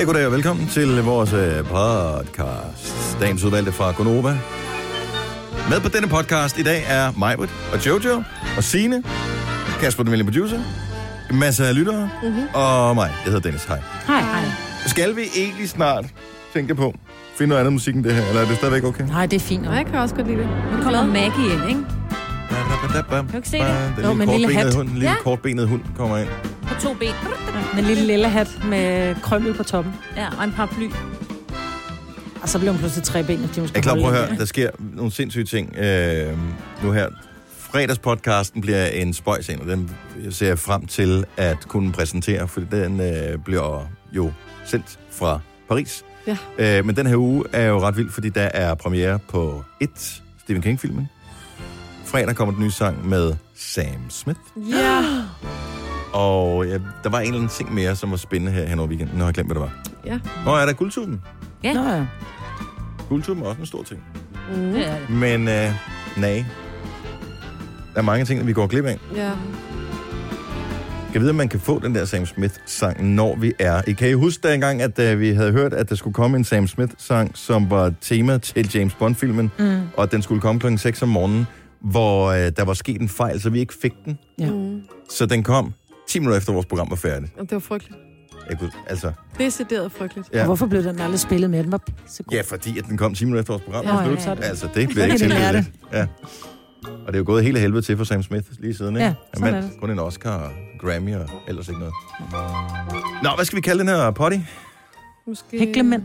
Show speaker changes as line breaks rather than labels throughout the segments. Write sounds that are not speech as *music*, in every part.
Ja, goddag og velkommen til vores øh, podcast. Dagens udvalgte fra Gonova. Med på denne podcast i dag er Majbrit og Jojo og Sine, Kasper, den venlige producer, en masse af lyttere, mm-hmm. og mig. Jeg hedder Dennis. Hej.
Hej. Hej.
Skal vi egentlig snart tænke på, finde noget andet musik end det her, eller er det stadigvæk okay?
Nej, det er fint.
Og jeg kan også godt lide det.
Nu kommer Maggie ind, ikke? Kan du ikke se det?
Den
Jo,
lille
med en lille
kortbenede hund, lille
Ja.
kortbenet hund kommer ind.
På to ben.
Med en lille lille hat med krømmel på toppen.
Ja, og en paraply.
Og så blev hun pludselig tre ben, fordi hun
Jeg
skulle
er klar på at høre, der sker nogle sindssyge ting øh, nu her. Fredagspodcasten bliver en spøjs og den ser jeg frem til at kunne præsentere, for den øh, bliver jo sendt fra Paris.
Ja.
Øh, men den her uge er jo ret vild, fordi der er premiere på et Stephen King-filmen. Fredag kommer den nye sang med Sam Smith.
Ja.
Og ja, der var en eller anden ting mere, som var spændende her hen over weekenden. Nu har jeg glemt, hvad det var.
Ja.
Nå, er der guldtuben?
Ja.
Nå, ja.
Guldtuben er også en stor ting.
Mm.
Det er det.
Men øh, nej. Der er mange ting, vi går glip af.
Ja.
Jeg ved, om man kan få den der Sam Smith-sang, når vi er. I kan I huske da engang, at uh, vi havde hørt, at der skulle komme en Sam Smith-sang, som var tema til James Bond-filmen,
Mm.
og at den skulle komme klokken 6 om morgenen, hvor uh, der var sket en fejl, så vi ikke fik den.
Ja.
Mm.
Så den kom 10 minutter efter vores program var færdigt.
Og det var frygteligt.
Jeg kunne, altså,
Decideret frygteligt.
Ja.
ja.
Og hvorfor blev den aldrig spillet med? Den var pissegod.
ja, fordi at den kom 10 minutter efter vores program.
Ja,
var
ja,
slut.
så er det-
Altså, det bliver
Så
ikke
kan de lære
tilfældet. Ja. Og det er jo gået helt af helvede til for Sam Smith lige siden, ikke?
Ja, sådan
Han
er
vandt kun en Oscar og Grammy og ellers ikke noget. Nå, hvad skal vi kalde den her potty?
Måske...
Hæklemænd.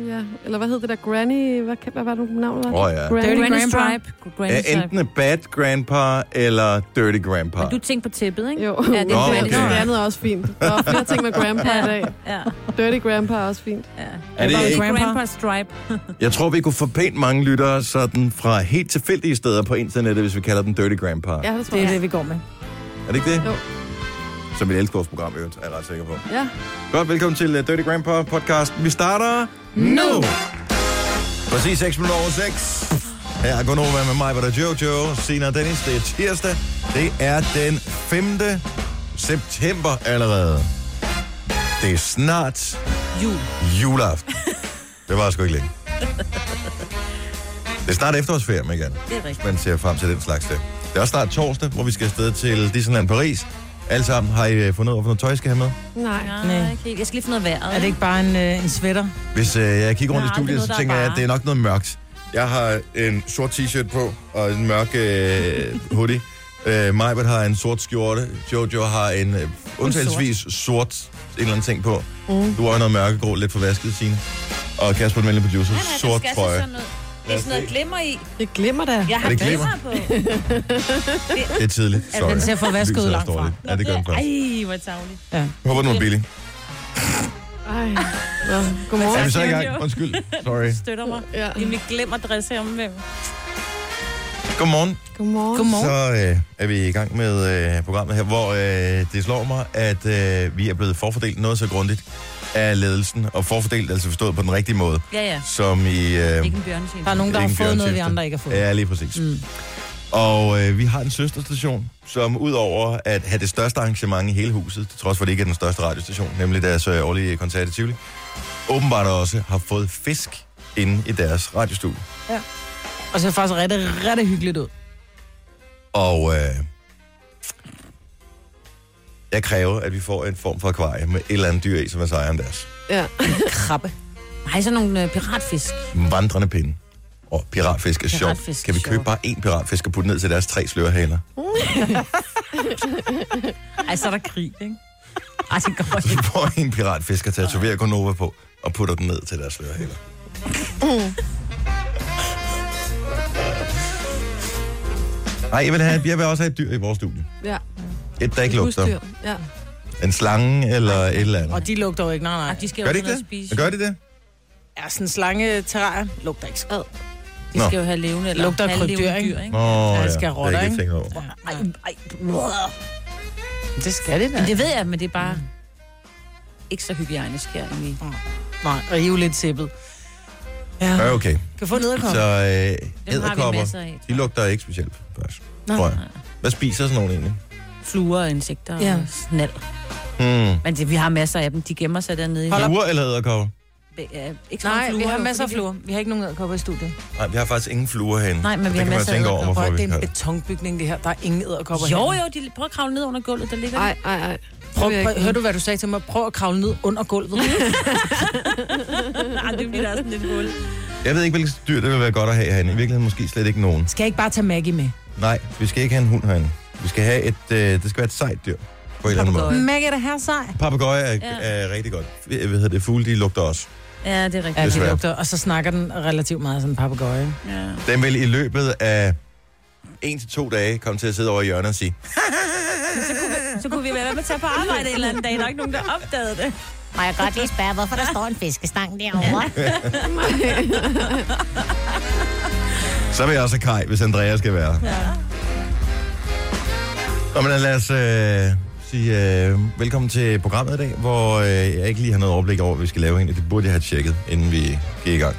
Ja. Eller hvad hed det der? Granny? Hvad, hvad var det navnet? var?
Åh oh, ja.
Granny.
Dirty
Granny
Grandpa.
Stripe. Granny
Er
Stripe.
enten Bad Grandpa eller Dirty Grandpa.
Men du tænker på tæppet, ikke?
Jo.
Ja, det *laughs* er
okay.
Granny
Det
Stripe.
andet er også fint. Der er flere ting med Grandpa i dag.
Ja,
Dirty Grandpa er også fint.
ja.
Er det ikke-
Grandpa, Grandpa Stripe. *laughs*
Jeg tror, vi kunne få pænt mange lyttere sådan fra helt tilfældige steder på internettet, hvis vi kalder den Dirty Grandpa.
Ja, det tror
Det er
jeg.
det, vi går med.
Er det ikke det?
Jo.
Som vi elsker vores program, øvrigt, er jeg ret sikker på.
Ja.
Godt, velkommen til uh, Dirty Grandpa podcast. Vi starter nu! Præcis 6 minutter over 6. Her er Gunova med mig, hvor der er Jojo, Sina og Dennis. Det er tirsdag. Det er den 5. september allerede. Det er snart
Jul.
juleaften. Det var sgu ikke længe. Det er snart efterårsferie, Megan.
Det er rigtigt.
Man ser frem til den slags der. Det er også snart torsdag, hvor vi skal afsted til Disneyland Paris. Alle sammen har I øh, fundet ud af, hvad noget tøj I skal have med?
Nej.
Nej, ikke helt. Jeg skal lige få noget vejret.
Er det ikke bare en, øh, en sweater?
Hvis øh, jeg kigger rundt i
er aldrig
studiet,
noget,
så
der er
tænker jeg, at
bare.
det er nok noget mørkt. Jeg har en sort t-shirt på, og en mørk øh, *laughs* hoodie. Øh, Majbert har en sort skjorte. Jojo har en øh, undtagelsesvis sort en eller anden ting på.
Mm.
Du har noget mørkegrå, lidt for vasket, Signe. Og Kasper, den venlige producer,
Nej, nej,
sort trøje.
Det er sådan noget glimmer i.
Det glemmer da.
Jeg har
det
glimmer på. *laughs*
Det er tidligt.
Ja,
Sorry.
den ser for vasket ud
er
langt fra.
Ja, det gør den faktisk.
Ej, hvor tavligt.
Ja.
Jeg håber, den var billig.
Ej. Nå,
Er
godmorgen.
vi så i gang? Undskyld. Sorry.
Støtter mig.
Ja.
I mit glimmerdress her om hvem.
Godmorgen.
Godmorgen.
Godmorgen.
Så øh, er vi i gang med øh, programmet her, hvor øh, det slår mig, at øh, vi er blevet forfordelt noget så grundigt af ledelsen, og forfordelt altså forstået på den rigtige måde,
Ja, ja.
som i... Øh,
Ikke en.
Der er nogen, der har fået noget, vi andre ikke har fået.
Ja, lige præcis. Mm. Og øh, vi har en søsterstation, som udover at have det største arrangement i hele huset, til trods for, at det ikke er den største radiostation, nemlig deres øh, årlige koncert i Tivoli, åbenbart også har fået fisk inde i deres radiostudie.
Og så er det faktisk rigtig, rigtig hyggeligt ud.
Og øh, jeg kræver, at vi får en form for akvarie med et eller andet dyr i, som er sejere end deres.
Ja.
Krabbe.
Nej, sådan nogle øh, piratfisk.
Vandrende pinde. Og piratfisk er sjovt.
Piratfisk
Kan vi
er
købe
sjovt.
bare én piratfisk og putte ned til deres tre slørhaler? *laughs*
Ej, så er der krig, ikke? Ej, det går
Så
ikke.
får en piratfisk og tatoverer Gonova på og putter den ned til deres slørhaler. Nej, jeg vil, have, jeg vil også have et dyr i vores studie.
Ja.
Et, der ikke lugter.
Husdyr. Ja.
En slange eller et eller andet.
Og de lugter jo ikke, nej,
Ej,
nej.
de skal jo
Gør de
også
ikke det?
spise.
Gør de det?
Ja, sådan en slange terrarie lugter ikke skad.
De
Nå.
skal jo have levende eller
Lugter af
halvlevende dyr, ikke?
Nå,
Ja,
ja.
det skal
det
rotter,
er
ikke?
tænkt over.
Ej, ej.
Det skal det da.
Men det ved jeg, men det er bare ikke så hygiejnisk her egentlig.
Nej, og hive lidt tæppet. Ja.
Ja, okay.
Kan få ned
Så øh, æderkopper, de lugter ikke specielt, faktisk.
Nå.
Tror jeg. Hvad spiser sådan nogle egentlig?
Fluer og insekter
Ja.
og snald.
Hmm.
Men det, vi har masser af dem. De gemmer sig dernede.
Fluer eller æderkopper?
Øh, ikke
Nej, vi
fluer,
har
jo,
masser af fluer. Vi har ikke nogen æderkopper i studiet.
Nej, vi har faktisk ingen fluer herinde.
Nej, men vi har masser af æderkopper.
vi
det er en
har.
betonbygning, det her. Der er ingen æderkopper
Jo,
herinde.
jo, de, prøv at kravle ned under gulvet, der ligger
Ej, ej, ej.
Prøv, prøv, hør du, hvad du sagde til mig? Prøv at kravle ned under gulvet. *laughs*
Nej, det bliver der er sådan lidt hul.
Jeg ved ikke, hvilket dyr det vil være godt at have herinde. I virkeligheden måske slet ikke nogen.
Skal jeg ikke bare tage Maggie med?
Nej, vi skal ikke have en hund herinde. Vi skal have et, øh, det skal være et sejt dyr. På en eller anden måde.
Papegøje.
Maggie er da her sej.
Papagøje er,
Ja.
er rigtig godt. Hvad hedder det? Fugle, de lugter også.
Ja, det er rigtigt.
Ja, det
Desværre.
lugter. Og så snakker den relativt meget som en papegøje.
Ja.
Den vil i løbet af en til to dage komme til at sidde over i hjørnet og sige, *laughs*
Så kunne vi være med at tage på *laughs* arbejde en eller anden dag. Der er ikke nogen, der opdagede det.
Må jeg godt lige spørge, hvorfor der står en fiskestang derovre? *laughs*
så vil jeg også have Kai, hvis Andrea skal være.
Ja.
Nå, men lad os øh, sige øh, velkommen til programmet i dag, hvor øh, jeg ikke lige har noget overblik over, hvad vi skal lave egentlig. Det burde jeg have tjekket, inden vi gik i gang.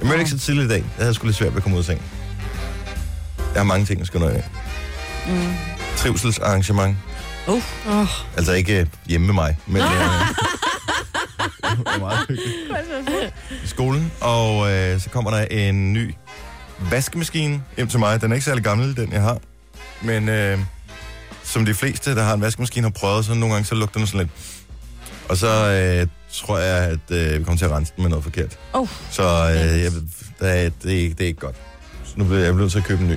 Jeg mødte ikke så tidligt i dag. Jeg havde sgu lidt svært ved at komme ud af seng. Jeg har mange ting, jeg skal nå af.
Mm.
Trivselsarrangement.
Åh,
Altså ikke øh, hjemme med mig, men... Øh, *laughs* det er meget hyggeligt. I skolen. Og øh, så kommer der en ny vaskemaskine hjem til mig. Den er ikke særlig gammel, den jeg har. Men øh, som de fleste, der har en vaskemaskine, har prøvet, så nogle gange så lugter den sådan lidt. Og så øh, tror jeg, at øh, vi kommer til at rense den med noget forkert.
Oh.
Så øh, jeg, der er, det, er, ikke- det er ikke godt. Så nu bliver jeg nødt til at købe en ny.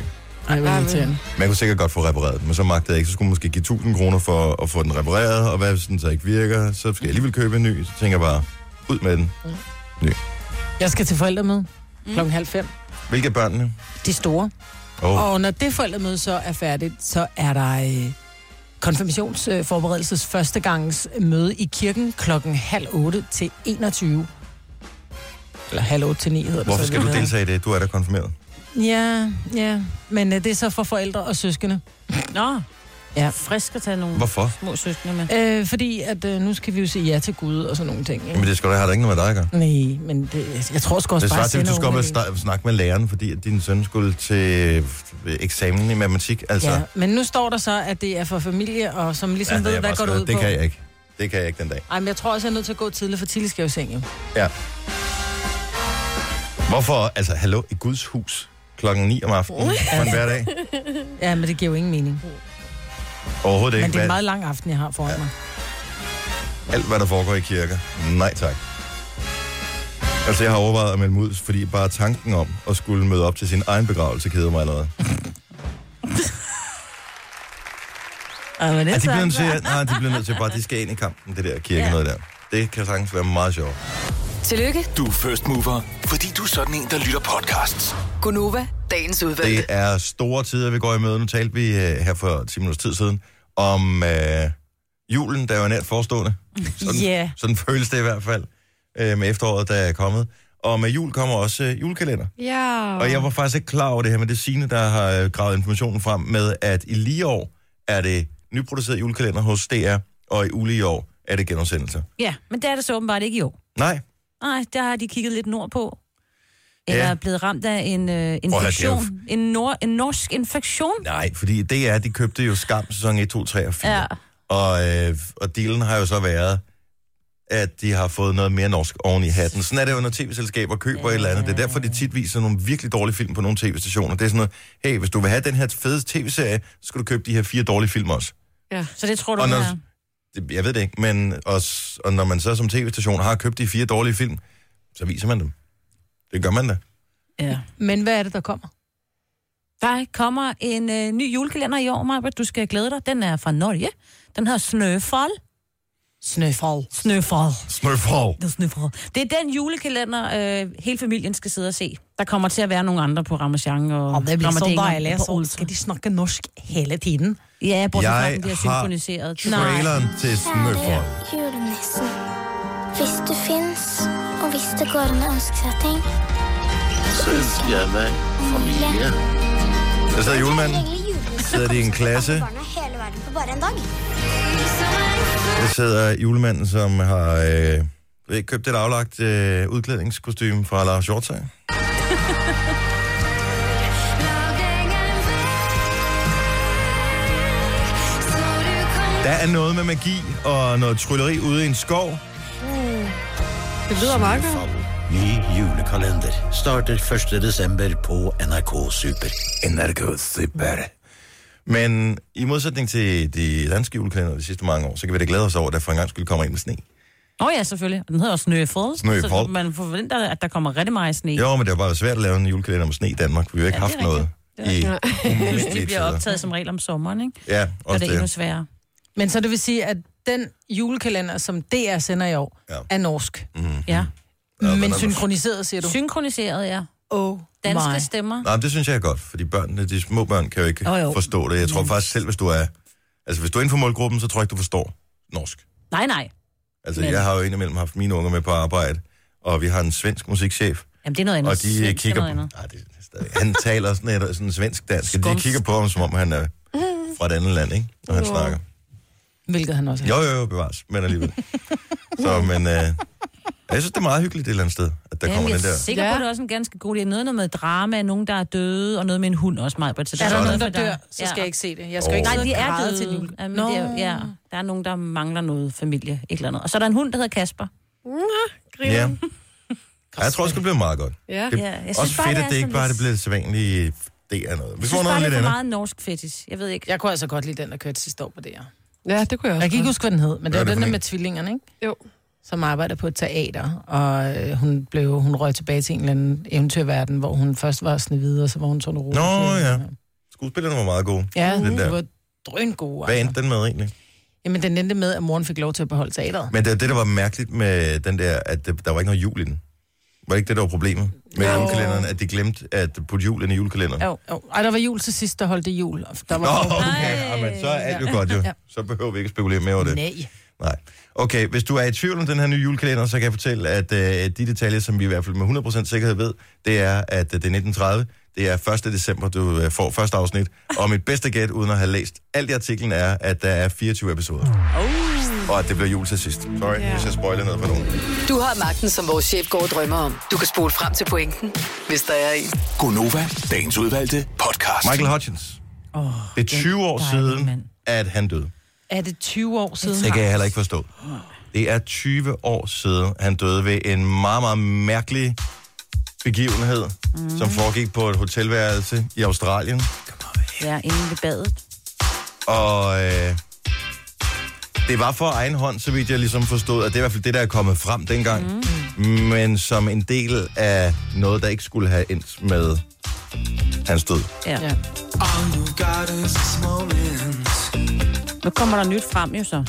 Ej, hvor irriterende.
Man kunne sikkert godt få repareret den, men så magtede jeg ikke. Så skulle man måske give 1000 kroner for at få den repareret, og hvad hvis den så ikke virker? Så skal jeg alligevel købe en ny. Så tænker jeg bare, ud med den.
Jeg skal til forældremøde klokken halv fem.
Hvilke er børnene?
De store.
Oh.
Og når det forældremøde så er færdigt, så er der øh, konfirmationsforberedelses første gangs møde i kirken klokken halv otte til 21. Eller halv otte til 9 hedder det.
Hvorfor
så
skal du deltage i det? Du er da konfirmeret.
Ja, ja. Men øh, det er så for forældre og søskende.
Nå,
Ja.
frisk at tage nogle
Hvorfor?
små søskende med.
Øh, fordi at øh, nu skal vi jo sige ja til Gud og sådan nogle ting. Ikke?
Jamen det skal da have ikke noget med dig at gøre.
Nej, men det, jeg tror sgu også
Det
bare,
svarer til, at du skal op og
ungerne
snak- snakke med læreren, fordi at din søn skulle til øh, eksamen i matematik. Altså,
Ja, men nu står der så, at det er for familie, og som ligesom
Ja,
ved, hvad går det
skrevet.
ud
det
på.
kan jeg ikke. Det kan jeg ikke den dag.
Ej, men jeg tror også, jeg er nødt til at gå tidligt, for tidligt skal jeg jo i seng, jo.
Ja. Hvorfor, altså, hallo, i Guds hus klokken 9 om aftenen på en hverdag?
Ja, men det giver jo ingen mening.
Overhovedet ikke.
Men det er en meget lang aften, jeg har foran mig.
alt, hvad der foregår i kirker. Nej tak. Altså, jeg har overvejet at melde mig ud, fordi bare tanken om at skulle møde op til sin egen begravelse keder mig allerede. *laughs*
Ej, men det
Ja,
er
de bliver nødt til, nej, de bliver nødt til bare, de skal ind i kampen, det der kirke
Ja.
noget der. Det kan sagtens være meget sjovt.
Tillykke,
Du er first mover, fordi du er sådan en, der lytter podcasts.
Gunova, dagens udvalgte.
Det er store tider, vi går i møde. Nu talte vi øh, her for 10 minutters tid siden om øh, julen, der er jo nært forestående. Sådan,
Ja.
sådan føles det i hvert fald øh, med efteråret, der er kommet. Og med jul kommer også øh, julekalender.
Ja.
Og jeg var faktisk ikke klar over det her, men det er Signe, der har øh, gravet informationen frem med, at i lige år er det nyproduceret julekalender hos DR, og i ulige år er det genudsendelser.
Ja, men det er det så åbenbart ikke i år.
Nej,
Nej, der har de kigget lidt nord på. Eller
Ja.
er blevet ramt af en øh,
Prøv
infektion.
det
En, nor- en norsk infektion.
nej, fordi DR, de købte jo Skam sæson 1, 2, 3 og 4.
Ja.
Og, øh, og dealen har jo så været, at de har fået noget mere norsk oven i hatten. Sådan er det jo, når tv-selskaber køber ja. et eller andet. Det er derfor, de tit viser nogle virkelig dårlige film på nogle tv-stationer. Det er sådan noget, hey, hvis du vil have den her fede tv-serie, så skal du købe de her fire dårlige film også.
ja.
Så det tror du,
Og
det
når,
er.
det, jeg ved det ikke, men også, og når man så som tv-station har købt de fire dårlige film, så viser man dem. Det gør man da.
Ja.
Men hvad er det, der kommer?
Der kommer en øh, ny julekalender i år, Marbert. Du skal glæde dig. Den er fra Norge. Den hedder Snøfall.
Snøfald.
Snøfall.
Smurfall.
Det er Snøfall. Det er den julekalender, øh, hele familien skal sidde og se. Der kommer til at være nogle andre på Ramachan og
Og det bliver så dejligt, så skal de snakke norsk hele tiden.
Ja, bortset fra, at bliver
har
synkroniseret.
traileren til Smurfall.
julenissen. Hvis du fins, og hvis det går an å ønske seg ting
Så ønsker jeg meg familie.
Der sidder julemanden. Sidder de i en klasse?
Hele verden på bare en dag.
Der sidder julemanden, som har øh, købt et aflagt øh, udklædningskostyme fra Lars Hjortøj. *laughs* Der er noget med magi og noget trylleri ude i en skov.
Det lyder meget godt.
Ny julekalender starter 1. december på NRK Super.
NRK Super. Men i modsætning til de danske julekalender de sidste mange år, så kan vi da glæde os over, at der for en gang skulle komme ind med sne.
Åh oh, ja, selvfølgelig. Og Den hedder også Snøfald.
Snøfald.
Så man forventer, at der kommer rigtig meget sne.
Jo, men det var bare svært at lave en julekalender med sne i Danmark. Vi har jo ikke
Ja,
haft
det er
noget i
Ja.
De
umindelige
bliver optaget som regel om sommeren, ikke?
Ja,
Og
også
det er endnu
det.
sværere.
Men så det vil sige, at den julekalender, som DR sender i år,
Ja.
er norsk.
Mm.
Ja.
Men synkroniseret, siger du?
Synkroniseret, ja.
Oh
Danske
my.
stemmer.
Nej, men det synes jeg er godt, fordi børnene, de små børn kan jo ikke
Jo, jo.
forstå det. Jeg tror faktisk selv, hvis du er... Altså, hvis du er inden for målgruppen, så tror jeg ikke, du forstår norsk.
Nej, nej.
Altså,
Men-
jeg har jo indimellem haft mine unger med på arbejde, og vi har en svensk musikchef,
Jamen, det er noget andet.
og de
Svensk er
kigger på... Nej, det er stadig... Han taler sådan, et, sådan svensk dansk, og de kigger på ham, som om han er fra et andet land, ikke? Når han snakker.
Hvilket han også er.
Jo, jo, jo, bevares, men alligevel. *laughs* Så, men... Øh, jeg synes, det er meget hyggeligt et eller andet sted, at der
Jamen,
kommer
jeg
den
er
der...
sikker på, at det er også en ganske god idé. Noget, noget med drama, nogen, der er døde, og noget med en hund også, meget. Så
Er der
Sådan.
nogen, der dør, så skal jeg ikke se det. Jeg skal
Åh.
ikke
Nej, de er døde.
til jul.
Jamen, det er, ja, der er nogen, der mangler noget familie, et eller andet. Og så er der en hund, der hedder Kasper.
Ja. Ja, jeg tror også, det bliver meget godt.
Ja.
Det
Ja, jeg
er
synes
også
bare,
fedt,
det
at
er
det ikke bare det bliver det sædvanlige det er noget. Vi
Jeg
får
synes bare,
noget
det
lidt
er for
andet.
meget norsk fetish. Jeg ved ikke.
Jeg kunne altså godt lide den, der kørte sidste år på DR.
ja, det kunne jeg også.
Jeg kan ikke huske, hvad den hed, men det
er
var
det
den der med tvillingerne, ikke?
Jo.
Som arbejder på et teater, og øh, hun, blev, hun røg tilbage til en eller anden eventyrverden, hvor hun først var Snevide, og så var hun Tone Rose.
Nå, ja. Skuespillerne var meget gode.
Ja,
Den der.
var drøn gode.
Hvad endte den med egentlig?
Jamen, den endte med, at moren fik lov til at beholde teateret.
Men det, det, der var mærkeligt med den der, at der var ikke noget jul i den. Var det ikke det, der var problemet med
Jo.
julekalenderen, at de glemte at putte julen i julekalenderen?
Jo, jo. Ej, der var jul til sidst, der holdt det jul. Der
Nå,
var
okay. Jamen, så er alt jo godt jo.
Ja.
Så behøver vi ikke spekulere mere over det.
Nej.
Nej. Okay, hvis du er i tvivl om den her nye julekalender, så kan jeg fortælle, at øh, de detaljer, som vi i hvert fald med 100% sikkerhed ved, det er, at øh, det er 1930. Det er 1. december, du øh, får første afsnit. Og mit bedste gæt, uden at have læst alt i artiklen, er, at der er 24 episoder. Oh. Og at det bliver jul til sidst. Sorry,
Ja.
hvis jeg spoiler noget for nogen.
Du har magten, som vores chef går og drømmer om. Du kan spole frem til pointen, hvis der er en.
Gonova, dagens udvalgte podcast.
Michael Hutchins.
Oh,
Det er 20 år
dejlig
siden,
mand.
at han døde.
Er det 20 år siden?
Det kan jeg heller ikke forstå. Det er 20 år siden, han døde ved en meget, meget mærkelig begivenhed, mm. som foregik på et hotelværelse i Australien.
Ja, inde ved badet.
Og øh, det var for egen hånd, så vidt jeg ligesom forstod, at det er i hvert fald det, der er kommet frem dengang. Mm. Men som en del af noget, der ikke skulle have endt med hans død.
Ja.
Ja.
Nu kommer der nyt frem jo så.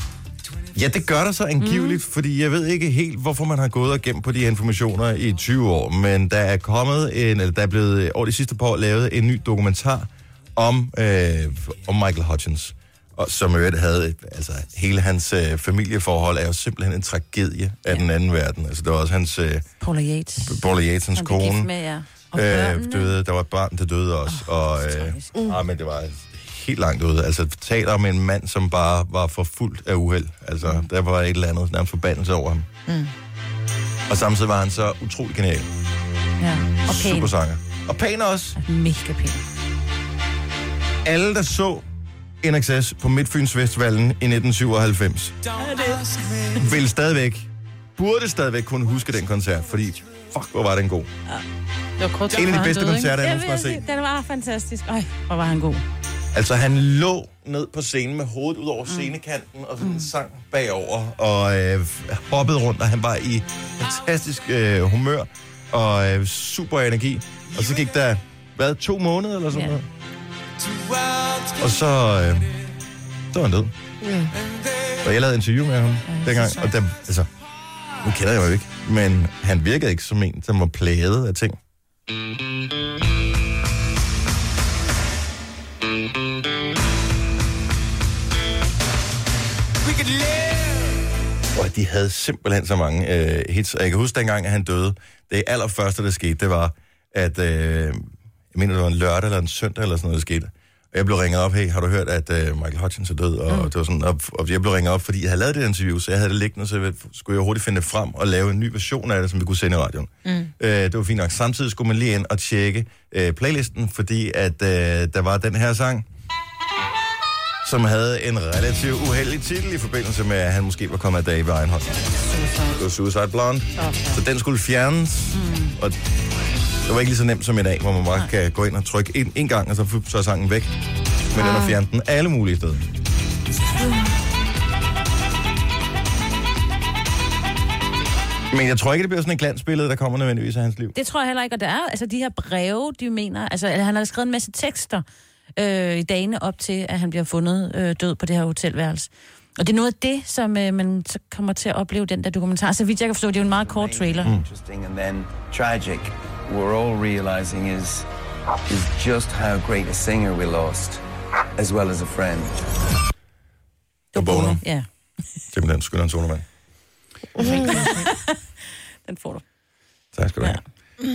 Ja, det gør der så angiveligt, mm. fordi jeg ved ikke helt, hvorfor man har gået og gemt på de informationer i 20 år, men der er kommet en, eller der er blevet over de sidste par år lavet en ny dokumentar om, øh, om Michael Hutchins, og som øvrigt havde, altså hele hans øh, familieforhold er jo simpelthen en tragedie af ja. den anden verden. Altså det var også hans, øh,
Paula Yates.
Paula Yates, hans kone,
med, ja. Og
øh, døde. Der var et barn, der døde også, oh, og øh, ah, men det var helt langt ude. Altså, taler om en mand, som bare var for fuldt af uheld. Altså, mm. der var et eller andet nærmest forbandelse over ham.
Mm.
Og samtidig var han så utrolig genial.
Ja. Og pæn.
Super sanger. Og pæn også.
Mega pæn.
Alle, der så NXS på Midtfyns Festivalen i 1997, vil stadigvæk, burde stadigvæk kunne huske den koncert, fordi fuck, hvor var den god.
Det var kort
En af de bedste
døde,
koncerter, jeg
Jeg
nogensinde har set.
sige, den var fantastisk. Ej, hvor var han god.
Altså, han lå ned på scenen med hovedet ud over scenekanten og sådan sang bagover og øh, hoppede rundt, og han var i fantastisk øh, humør og øh, super energi. Og så gik der, hvad, to måneder eller sådan
Ja.
noget? Og så, øh, så var han død.
Ja.
Og jeg lavede interview med ham dengang, og der, altså, nu kender jeg jo ikke, men han virkede ikke som en, som var plaget af ting. Og de havde simpelthen så mange øh, hits. Og jeg kan huske dengang, at han døde. Det allerførste, der skete, det var, at... Øh, jeg mener, det var en lørdag eller en søndag eller sådan noget, der skete. Og jeg blev ringet op, hey, har du hørt, at øh, Michael Hutchins er død? Og, mm. det var sådan, og, og jeg blev ringet op, fordi jeg havde lavet det interview, så jeg havde det liggende, så jeg skulle jeg hurtigt finde det frem og lave en ny version af det, som vi kunne sende i radioen. Mm. Øh, det var fint nok. Samtidig skulle man lige ind og tjekke øh, playlisten, fordi at øh, der var den her sang, som havde en relativt uheldig titel i forbindelse med, at han måske var kommet af dag ved egen hånd. Det var Suicide Blonde. Så den skulle fjernes, mm. og det var ikke lige så nemt som i dag, hvor man bare kan gå ind og trykke en, en gang, og så, så er sangen væk. Men den har fjernet den alle mulige steder. Men jeg tror ikke, det bliver sådan et glansbillede, der kommer nødvendigvis af hans liv.
Det tror jeg heller ikke, og der er altså de her breve, de mener, altså han har skrevet en masse tekster øh, i dagene op til, at han bliver fundet øh, død på det her hotelværelse. Og det er noget af det, som øh, man så kommer til at opleve den der dokumentar. Så vidt jeg kan forstå, det er jo en meget kort trailer. Mm.
interesting and then tragic. We're all realizing is is just how great a singer we lost, as well as a friend.
Og Bono.
Ja,
Simpelthen skylder en solomand. *laughs*
den får du.
Tak skal du have.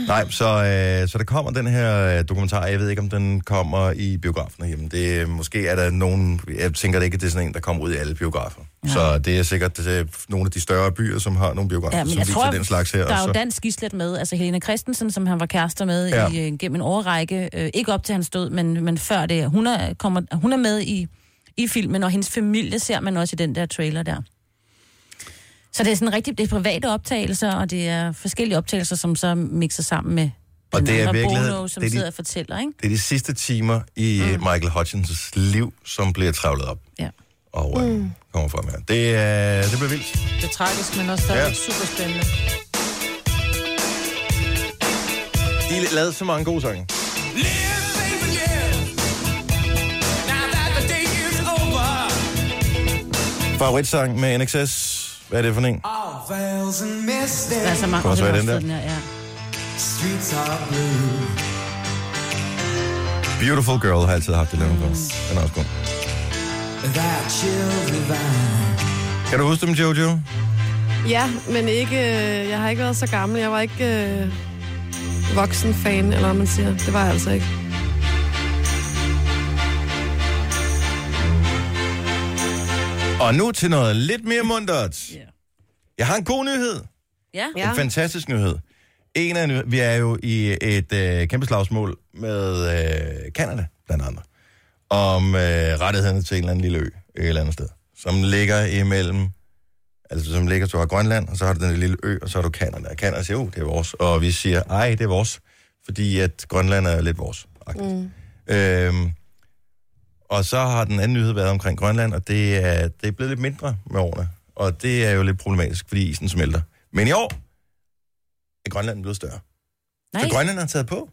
Nej, så, øh, så der kommer den her øh, dokumentar. Jeg ved ikke, om den kommer i biografen hjemme. Det, øh, måske er der nogen... Jeg tænker det ikke, at det er sådan en, der kommer ud i alle biografer. Ja. Så det er sikkert det er nogle af de større byer, som har nogle biografer,
Ja, men
som
jeg
viser
tror,
den slags her.
der er jo dansk gislet med, altså Helena Christensen, som han var kærester med
Ja.
i, øh, gennem en årrække. Øh, ikke op til hans død, men, men før det. Hun er, kommer, hun er med i, i filmen, og hendes familie ser man også i den der trailer der. Så det er sådan rigtig, det er private optagelser, og det er forskellige optagelser, som så mixer sammen med
Og
den
det er virkeligheden-
Bono, som
det er de-
sidder og fortæller, ikke?
det er de sidste timer i mm. Michael Hutchins liv, som bliver travlet op.
Ja.
Og øh, kommer frem her. Det, øh, det bliver vildt.
Det er tragisk, men også stadig
ja.
super spændende.
De lavede så mange gode sange. Favoritsang med NXS. Hvad er det for en?
Der er så mange
Kan også være den der.
ja.
Beautiful Girl har jeg altid haft det lavet for. Den er også god. Kan du huske dem, Jojo?
Ja, men ikke, øh, jeg har ikke været så gammel. Jeg var ikke øh, voksen fan, eller hvad man siger. Det var jeg altså ikke.
Og nu til noget lidt mere mundret.
Ja.
Jeg har en god nyhed.
Ja.
En fantastisk nyhed. En af, ny- vi er jo i et øh, kæmpe slagsmål med øh, Canada, blandt andet, om øh, rettighederne til en eller anden lille ø et eller andet sted, som ligger imellem, altså som ligger, du har Grønland, og så har du den lille ø, og så har du Canada. Og Canada siger, jo, det er vores, og vi siger, ej, det er vores, fordi at Grønland er lidt vores. Mm. Øhm, og så har den anden nyhed været omkring Grønland, og det er, det er blevet lidt mindre med årene. Og det er jo lidt problematisk, fordi isen smelter. Men i år er Grønland blevet større.
Nej,
Så Grønland har taget på.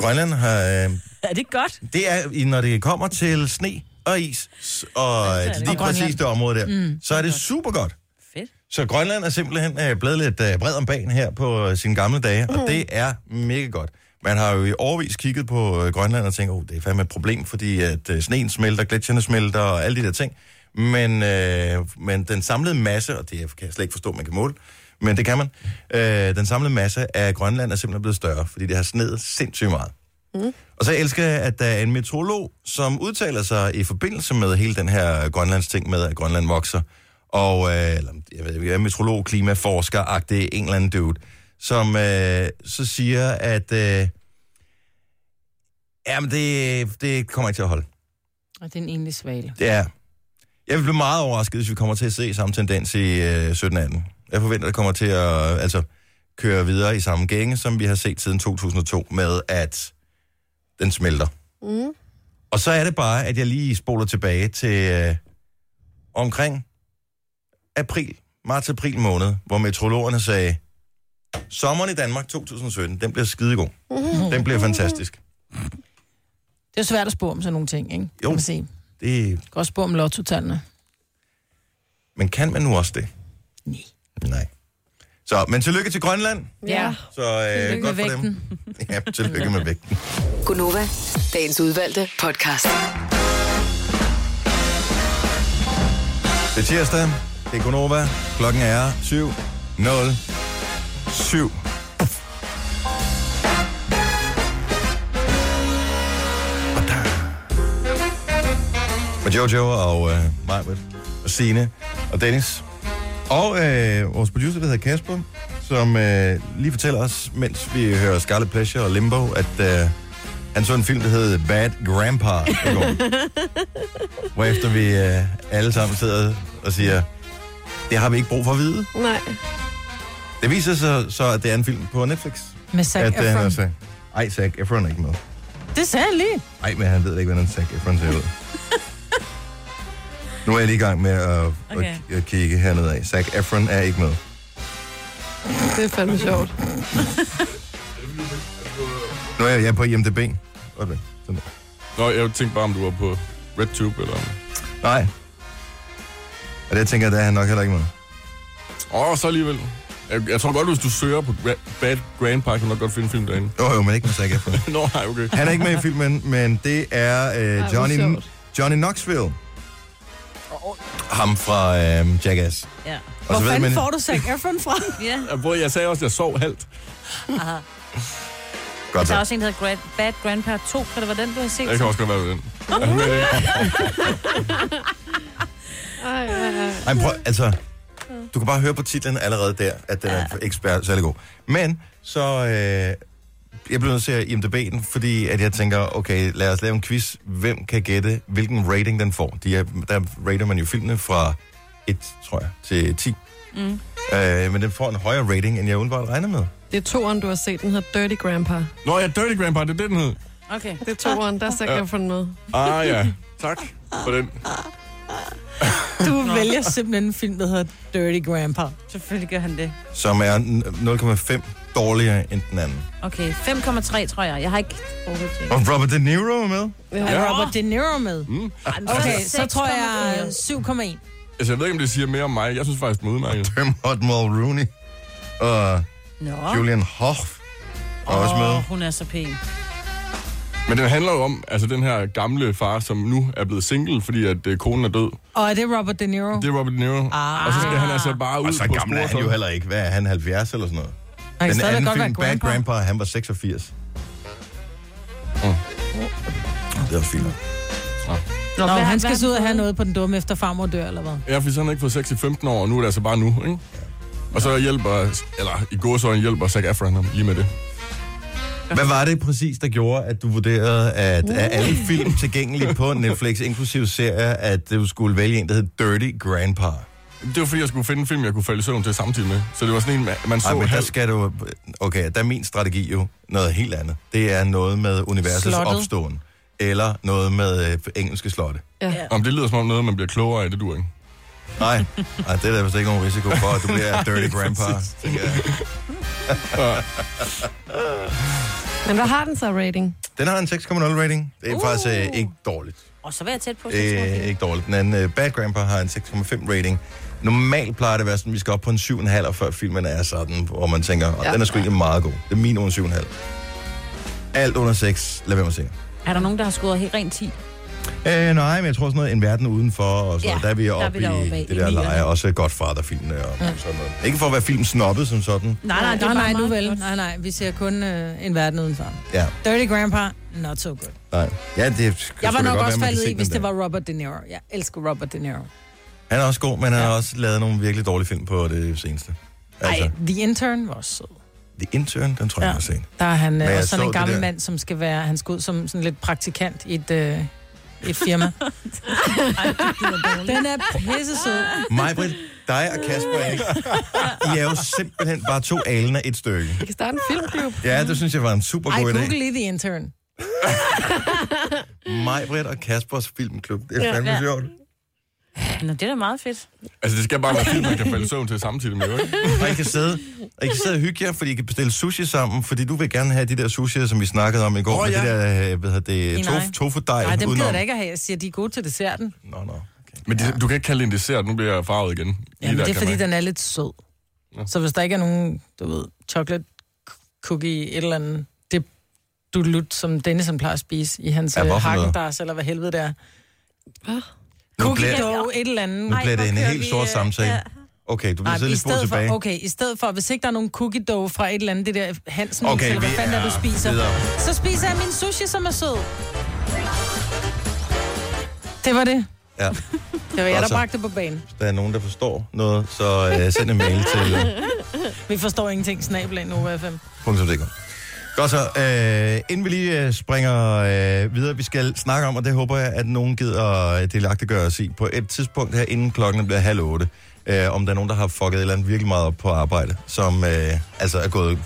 Grønland har... Øh,
er det godt?
det er, når det kommer til sne og is, og
er
øh,
det.
lige præcis det område der,
Mm,
så er det super godt.
Fedt.
Så Grønland er simpelthen øh, blevet lidt øh, bred om banen her på øh, sine gamle dage, og det er mega godt. Man har jo i årvis kigget på øh, Grønland og tænkt, oh, det er fandme et problem, fordi at øh, sneen smelter, gletsjerne smelter og alle de der ting. Men, øh, men den samlede masse, og det kan jeg slet ikke forstå, man kan måle, men det kan man, øh, den samlede masse af Grønland er simpelthen blevet større, fordi det har sneet sindssygt meget. Og så elsker jeg, at der er en meteorolog, som udtaler sig i forbindelse med hele den her Grønlands ting med, at Grønland vokser. Og, øh, jeg ved ikke, meteorolog, klimaforsker-agtig en eller anden dude, som øh, så siger, at øh, jamen det, det kommer ikke til at holde.
Og det er en enlig svale.
Det er. Jeg vil blive meget overrasket, hvis vi kommer til at se samme tendens i øh, 17-18. Jeg forventer, at det kommer til at altså, køre videre i samme gænge, som vi har set siden 2002, med at den smelter.
Mm.
Og så er det bare, at jeg lige spoler tilbage til øh, omkring april, marts-april måned, hvor meteorologerne sagde, sommeren i Danmark 2017, den bliver skidegod. Den bliver fantastisk.
Det er jo svært at spå om sådan nogle ting, ikke?
Jo.
Kan man sige.
Det,
kan også spå om lotto-tallene.
men kan man nu også det?
Nej.
Nej. Så, men tillykke til Grønland.
Ja.
Så øh,
Tillykke
godt
med
for dem. *laughs* Ja, tillykke med vægten.
Gunova, dagens udvalgte podcast.
Det er tirsdag. Det er Gunova. Klokken er 7. 0. 7. Med Jojo og øh, Majbert og Signe og Dennis. Og øh, vores producer, der hedder Kasper, som øh, lige fortæller os, mens vi hører Scarlet Pleasure og Limbo, at øh, Han så en film, der hed Bad Grandpa i går. *laughs* Hvorefter vi øh, alle sammen sidder og siger, det har vi ikke brug for at vide.
Nej.
Det viser sig så, at det er en film på Netflix.
Med Zac
at, øh,
Efron.
altså- Ej, Zac Efron er ikke med.
Det sagde jeg lige.
Ej, men han ved ikke, hvordan Zac Efron ser ud. Nu er jeg lige i gang med at, okay. At, at kigge hernede af. Zac Efron er ikke med.
Det er fandme sjovt.
Nu er jeg, jeg er på IMDb. Okay. Sådan.
Nå, jeg tænkte bare, om du var på RedTube, eller...
Nej. Og det tænker jeg, der er han nok heller ikke med.
Åh, oh, så alligevel. Jeg, jeg tror godt, hvis du søger på Gra- Bad Grandpa, kan du nok godt finde film derinde.
Jo, jo, men ikke med Zac Efron. *laughs*
Nå, nej, okay.
Han er ikke med i filmen, men det er øh, Johnny. Johnny Knoxville. Ham fra øh, Jackass.
Ja.
Og
Hvor
så ved
fanden
man,
får du Zac Efron fra? *laughs*
ja.
Jeg, prøvede, jeg sagde også, at jeg sov halvt.
Aha.
godt
Der er
så.
også en, der hedder Grand, Bad Grandpa 2. Kan det være den, du har set?
Jeg kan også godt være ved den. Er du med i det?
Ej,
prøv, altså, du kan bare høre på titlen allerede der, at den er ikke spær- særlig god. Men så, øh, jeg blev nødt til at IMDb den, fordi at jeg tænker, okay, lad os lave en quiz. Hvem kan gætte, hvilken rating den får? De er, der rater man jo filmene fra 1, tror jeg, til 10.
Mm.
Øh, men den får en højere rating, end jeg umiddelbart regner med.
Det er toeren, du har set. Den hedder Dirty Grandpa.
Nå, ja, Dirty Grandpa, det er det, den hed.
Okay.
Det er toeren, der er Zac
Ja.
Efron med.
Ah, ja. Tak for den. *laughs*
Du vælger simpelthen en film, der hedder Dirty Grandpa.
Selvfølgelig gør han det.
Som er n- 0,5 dårligere end den anden.
Okay, 5,3 tror jeg. Jeg har ikke overhovedet.
Og Robert De Niro er med.
Er
Ja.
Robert De Niro med?
Mm.
Okay, så tror jeg 7,1.
Altså, jeg ved ikke, om det siger mere om mig. Jeg synes faktisk, det er udmærket.
Dermot Mulrooney. Og
Nå.
Julian Hough er også med.
Åh, hun er så pæn.
Men den handler jo om altså, den her gamle far, som nu er blevet single, fordi at øh, konen er død.
Og er det Robert De Niro?
Det er Robert De Niro.
Ah.
Og så skal han altså bare ud
Og så
på
gammel er han jo heller ikke. Hvad er han, 70 eller sådan noget?
Han
Den anden
godt
film, Bad
grandpa.
Grandpa, han var 86.
Mm.
Det var fint.
Nå,
hvad-
han skal
hvad
så ud og have noget på den dumme efter farmor dør, eller hvad?
Ja, fordi så har han ikke fået sex i 15 år, og nu er det altså bare nu, ikke? Og så hjælper, eller i går så hjælper Zac Efron ham lige med det. *laughs*
Hvad var det præcis, der gjorde, at du vurderede, at af alle film tilgængelige på *laughs* Netflix, inklusive serier, at du skulle vælge en, der hed Dirty Grandpa?
Det var fordi, jeg skulle finde en film, jeg kunne falde i søvn til samtidig med. Så det var sådan en, man- så
Ej, men der skal du... Okay, der er min strategi jo noget helt andet. Det er noget med universets
Slottet.
opståen. Eller noget med øh, engelske slotte.
Ja.
Om det lyder som om noget, man bliver klogere af, det du ikke.
Nej, nej, det er der vist ikke nogen risiko for, at du bliver *laughs* Dirty Grandpa. tænker jeg.
Men hvad har den så rating?
Den har en 6,0 rating. Det er uh. faktisk øh, ikke dårligt.
Og så var jeg tæt på.
Det er ikke dårligt. Den anden, uh, Bad Grandpa, har en 6,5 rating. Normalt plejer det at være sådan, at vi skal op på en 7,5, før filmen er sådan, hvor man tænker, og
Ja.
den er sgu egentlig meget god. Det er minimum 7,5. Alt under 6, lad være med at se.
Er der nogen, der har scoret helt rent 10?
Øh, nej, men jeg tror sådan noget, en verden udenfor, og så,
Ja,
der er vi oppe i
af,
det der leje. Også Godfather-filmene og sådan noget. Ikke for at være film snobbet som sådan.
Nej, nej, det er
nej, nej, nu vel. Nej, nej, vi ser kun øh, en verden udenfor.
Ja,
Dirty Grandpa, not so good.
nej. Ja, det
Jeg var nok
godt
også faldet i, hvis det var Robert De Niro. Jeg elsker Robert De Niro.
Han er også god, men han har også lavet nogle virkelig dårlige film på det seneste. Altså,
Ej, The Intern var også sød.
The Intern, den tror jeg,
Ja.
jeg har set.
Der er han øh, også sådan
så
en gammel mand, som skal være... Han skal ud som sådan lidt praktikant i et, øh, et firma. *laughs* Den er pisse sød.
Mig, Britt, dig og Kasper, ikke? I er jo simpelthen bare to alen af et stykke.
Vi kan starte en filmklub.
Ja, det synes jeg var en super
Ej,
god idé.
google lige The Intern.
Mig, Britt og Kaspers filmklub. Det er fandme
Ja.
sjovt.
Nå, det er da meget fedt.
Altså, det skal bare være film, man kan falde i søvn til samtidig med, ikke?
Og I kan sidde, og I kan sidde og hygge jer, fordi I kan bestille sushi sammen, fordi du vil gerne have de der sushi, som vi snakkede om i går, oh, med
ja.
det der, øh, hvad hedder det, tof, tofu-dej
Nej, dem gider jeg da ikke at have. Jeg siger, de er gode til desserten.
Nå, nå.
Men det, du kan ikke kalde det en dessert, nu bliver jeg farvet igen.
Ja, men det er fordi,
man-
den er lidt sød. Så hvis der ikke er nogen, du ved, chocolate cookie, et eller andet, det dulut, som Dennis han plejer at spise i hans
Ja,
ja,
noget?
hagendars, eller hvad helvede det er.
Nu
Cookie
bliver,
dough, et eller andet.
nu bliver det en helt sort
øh,
samtale.
ja.
Okay, du bliver
Nej,
sidde
i
lidt
stedet
tilbage.
for, okay, i stedet for, hvis ikke der er nogen cookie dough fra et eller andet, det der Hansen,
Okay,
eller hvad
vi
fanden er, du spiser,
videre.
så spiser jeg min sushi, som er sød. Det var det.
Ja.
Det var jeg, der
så.
bragte det på banen.
Hvis der er nogen, der forstår noget, så uh, send en mail til *laughs*
Vi forstår ingenting, snabel af Nova FM.
.dk. Godt så. Øh, inden vi lige øh, springer øh, videre, vi skal snakke om, og det håber jeg, at nogen gider øh, delagtiggøre os i, på et tidspunkt her, inden klokken bliver halv otte, øh, om der er nogen, der har fucket et eller andet virkelig meget op på arbejde, som øh, altså er gået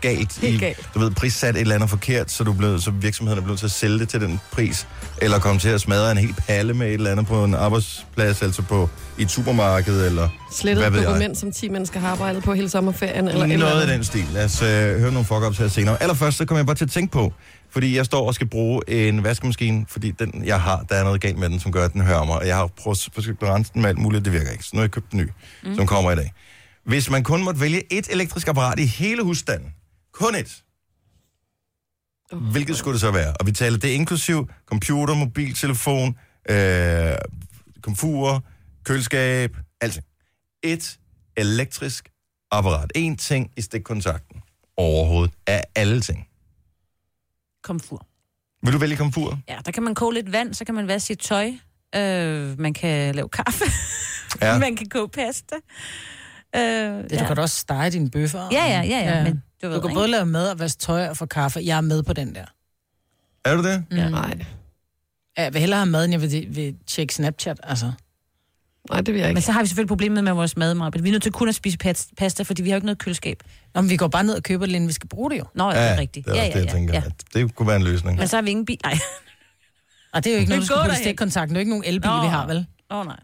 galt.
Helt
i,
galt.
Du ved, prissat et eller andet forkert, så, du blev, så virksomheden er blevet til at sælge det til den pris, eller komme til at smadre en hel palle med et eller andet på en arbejdsplads, altså på i et supermarked, eller
Slettet
hvad ved jeg.
dokument, som 10 mennesker har arbejdet på hele sommerferien. Eller et eller
Noget
andet.
i den stil. Lad os øh, høre nogle fuck-ups her senere. Allerførst, så kommer jeg bare til at tænke på, fordi jeg står og skal bruge en vaskemaskine, fordi den, jeg har, der er noget galt med den, som gør, at den hører mig. Og jeg har prøvet forsøgt at rense den med alt muligt, det virker ikke. Så nu har jeg købt en ny, mm. som kommer i dag. Hvis man kun måtte vælge et elektrisk apparat i hele husstanden, kun et, hvilket skulle det så være? Og vi taler, det inklusiv computer, mobiltelefon, øh, komfurer, køleskab, alt. Et elektrisk apparat. En ting i stikkontakten overhovedet af alle ting.
Komfur.
Vil du vælge komfur?
Ja, der kan man koge lidt vand, så kan man vaske sit tøj. Øh, man kan lave kaffe.
Ja. *laughs*
man kan koge pasta. Øh,
Det, du kan da også stege dine bøffer.
Ja, ja, ja, ja, men du
du,
ved,
kan
ikke?
både lave mad og vaske tøj og få kaffe. Jeg er med på den der.
Er du det?
Ja.
Nej.
Ja, Jeg vil hellere have mad, end jeg vil, vil tjekke Snapchat, altså.
Nej, det vil jeg
Men
ikke.
så har vi selvfølgelig problemet med vores mad, Marbet. Vi er nødt til kun at spise pas- pasta, fordi vi har ikke noget køleskab.
Nå, men vi går bare ned og køber det, inden vi skal bruge det jo.
Nå, ja, det er rigtigt.
det er
ja,
også det, jeg
ja,
tænker.
ja.
At det kunne være en løsning.
Men så har vi ingen bil. Nej.
Og det er jo ikke *laughs*
Men
noget, du skal putte stikkontakten. Det er jo ikke nogen elbil,
Nå.
vi har, vel?
Åh, oh, nej.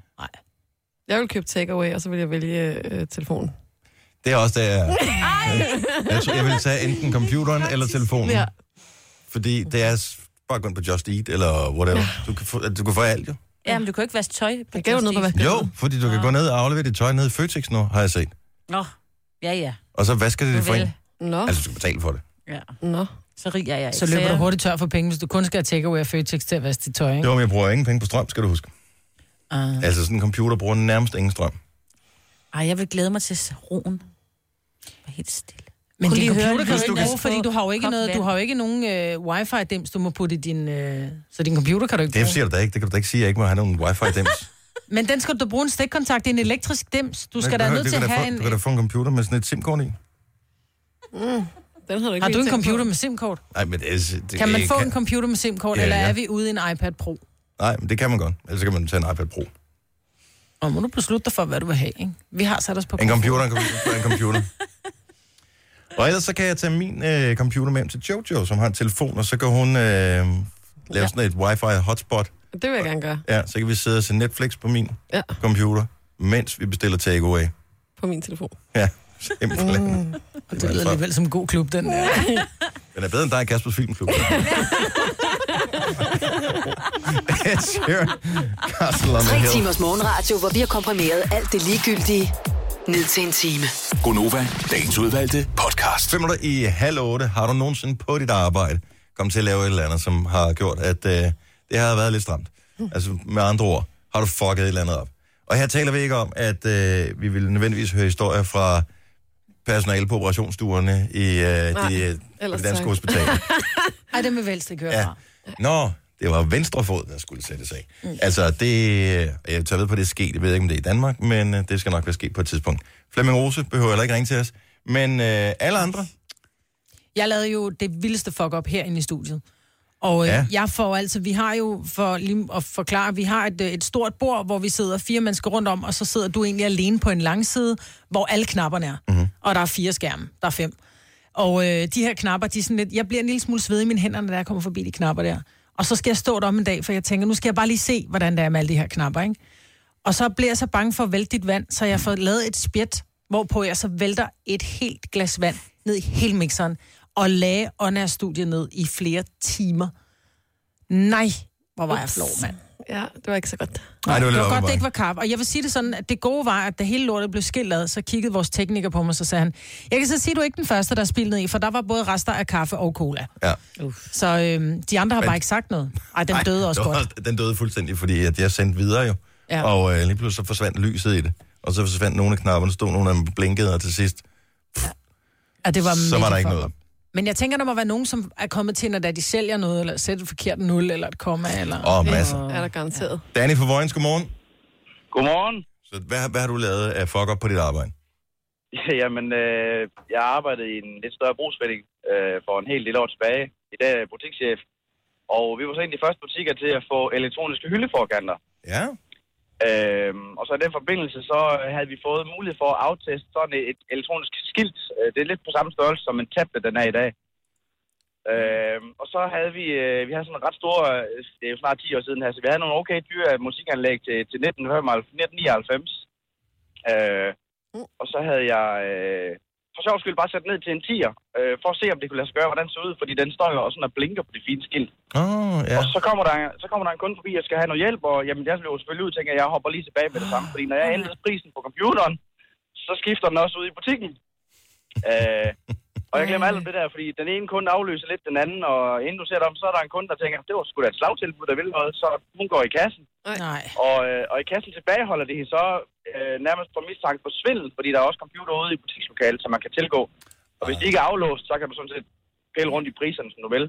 Jeg vil købe takeaway, og så vil jeg vælge øh, telefonen.
Det er også det, jeg... *laughs* jeg, tror, jeg vil tage enten computeren eller telefonen.
Ja.
Fordi det er bare gå ind på Just Eat eller whatever. Du kan få, du kan få alt jo.
Ja, men du kan jo ikke vaske tøj. På
Jeg gav jo noget på
Just
hvad?
Jo, fordi du kan gå ned og aflevere dit tøj ned i Føtex nu, har jeg set.
Eat. Nå, ja, ja.
Og så vasker det det for en.
Nå,
Altså, du skal betale for det.
ja.
nå.
Så rig er jeg ikke.
Så løber du hurtigt tør for penge, hvis du kun skal have takeaway og Føtex til at vaske dit tøj, ikke?
Jo, men jeg bruger ingen penge på strøm, skal du huske.
Uh,
Altså, sådan en computer bruger nærmest ingen strøm.
Ej, jeg vil glæde mig til roen. Vær helt stille.
men
Kunne
din
høre
computer
en
kan du ikke bruge, fordi du har jo ikke, noget,
vand.
du har jo ikke nogen øh, wifi-dims, du må putte i din... Øh, så din computer kan du ikke
Det
bruge.
siger du da ikke. Det kan du da ikke sige, at jeg ikke må have nogen wifi-dims. *laughs*
Men den skal du bruge en stikkontakt. Det er en elektrisk dims. Du skal da nødt til at have
få,
en...
Du kan da få en computer med sådan et SIM-kort i.
Den har du ikke
Har du en computer
på.
med SIM-kort?
Nej, men det, er- det
Kan man få
kan,
en computer med SIM-kort,
Ja,
eller
ja.
er vi ude i en iPad Pro?
Nej, men det kan man godt. Ellers så kan man tage en iPad Pro.
Og må du beslutte dig for, hvad du vil have, ikke? Vi har sat os på...
En computer, en computer, en computer. *laughs* Og ellers så kan jeg tage min øh, computer med hjem til Jojo, som har en telefon, og så kan hun øh, lave sådan et wifi hotspot.
Det vil jeg gerne gøre
Ja, så kan vi sidde og se Netflix på min
Ja.
computer, mens vi bestiller takeaway.
på min telefon.
Ja, *laughs* simpelthen. Mm.
Det lyder alligevel som en god klub, den der.
Den er bedre end dig Kaspers Filmklub. Ed Sheeran, Castle on the
Tre
Hill.
timers morgenradio, hvor vi har komprimeret alt det ligegyldige ned til en time.
Gonova, dagens udvalgte podcast.
5 minutter i halv otte. Har du nogensinde på dit arbejde kommet til at lave et eller andet, som har gjort, at øh, det har været lidt stramt? Altså med andre ord, har du fucket et eller andet op? Og her taler vi ikke om, at øh, vi vil nødvendigvis høre historier fra personale på operationsstuerne i øh, de,
Nej,
øh, på
ellers
de danske hospitaler. *laughs*
Ej, det med venstre kører
Ja. Nå, det var venstre fod, der skulle sættes af. Mm. Altså, det... Jeg tager ved på, at det er sket. Jeg ved ikke, om det er i Danmark, men øh, det skal nok være sket på et tidspunkt. Flemming Rose behøver heller ikke ringe til os. Men øh, alle andre...
Jeg lavede jo det vildeste fuck-up herinde i studiet. Og øh,
Ja.
jeg får altså, vi har jo, for lige at forklare, vi har et, øh, et stort bord, hvor vi sidder fire mennesker rundt om, og så sidder du egentlig alene på en langside, hvor alle knapperne er. Mm-hmm. Og der er fire skærme, der er fem. Og øh, de her knapper, de er sådan lidt, jeg bliver en lille smule svedig i mine hænder, når jeg kommer forbi de knapper der. Og så skal jeg stå derom en dag, for jeg tænker, nu skal jeg bare lige se, hvordan det er med alle de her knapper, ikke? Og så bliver jeg så bange for at vælte dit vand, så jeg får lavet et spjæt, hvorpå jeg så vælter et helt glas vand ned i hele mixeren, og lagde åndær studiet ned i flere timer. Nej, hvor var jeg flov, mand.
Ja, det var ikke så godt.
Nej, det var
Det var godt, det
bakke.
ikke var kaffe. Og jeg vil sige det sådan, at det gode var, at da hele lortet blev skilt ad, så kiggede vores tekniker på mig, så sagde han, jeg kan så sige, at du er ikke den første, der er spillet ned i, for der var både rester af kaffe og cola.
Ja.
Så øhm, de andre har
Men-
bare ikke sagt noget. Ej, den
Ej,
døde også
det var-
godt.
Den døde fuldstændig, fordi at jeg sendte videre jo.
Ja.
Og øh, lige pludselig så forsvandt lyset i det. Og så forsvandt nogle af knapperne, stod nogle af dem blinkede, og til sidst,
Ja, det var
så var der ikke noget.
Men jeg tænker, der må være nogen, som er kommet til, når de sælger noget, eller sætter et forkert nul, eller et komma, eller...
Åh, oh, masser.
Er der garanteret.
Danny fra Vojens, godmorgen.
Godmorgen.
Så hvad, hvad har du lavet af fuck op på dit arbejde? *laughs*
Jamen, øh, jeg arbejdede i en lidt større brugsforening øh, for en hel del år tilbage. I dag er jeg butikschef. Og vi var så en af de første butikker til at få elektroniske hyldeforkanter.
Ja.
Øhm, og så i den forbindelse, så havde vi fået mulighed for at afteste sådan et, elektronisk skilt. Øh, Det er lidt på samme størrelse som en tablet, den er i dag. Øhm, og så havde vi, øh, vi havde sådan en ret stor, øh, det er jo snart 10 år siden her, så vi havde nogle okay dyre musikanlæg til, til 1999. Øh, og så havde jeg øh, for sjov skyld bare sat ned til en 10'er, øh, for at se, om det kunne lade sig gøre, hvordan det så ud, fordi den står jo også sådan og blinker på de fine skilt.
Oh, ja.
Og så kommer, der, så kommer der en kunde forbi, og skal have noget hjælp, og jamen, jeg løber selvfølgelig ud tænker, at jeg hopper lige tilbage med det samme. Fordi når jeg ændrer prisen på computeren, så skifter den også ud i butikken. *laughs* øh, og jeg glemmer alt om det der, fordi den ene kunde afløser lidt den anden, og inden du ser om, så er der en kunde, der tænker, det var sgu da et slagtilbud, der vil noget, så hun går i kassen.
Nej.
Og, øh, og i kassen tilbageholder de så øh, nærmest på mistanke på svindel, fordi der er også computer ude i butikslokalet, som man kan tilgå. Og hvis de ikke er aflåst, så kan du sådan set pille rundt i priserne, som du vil.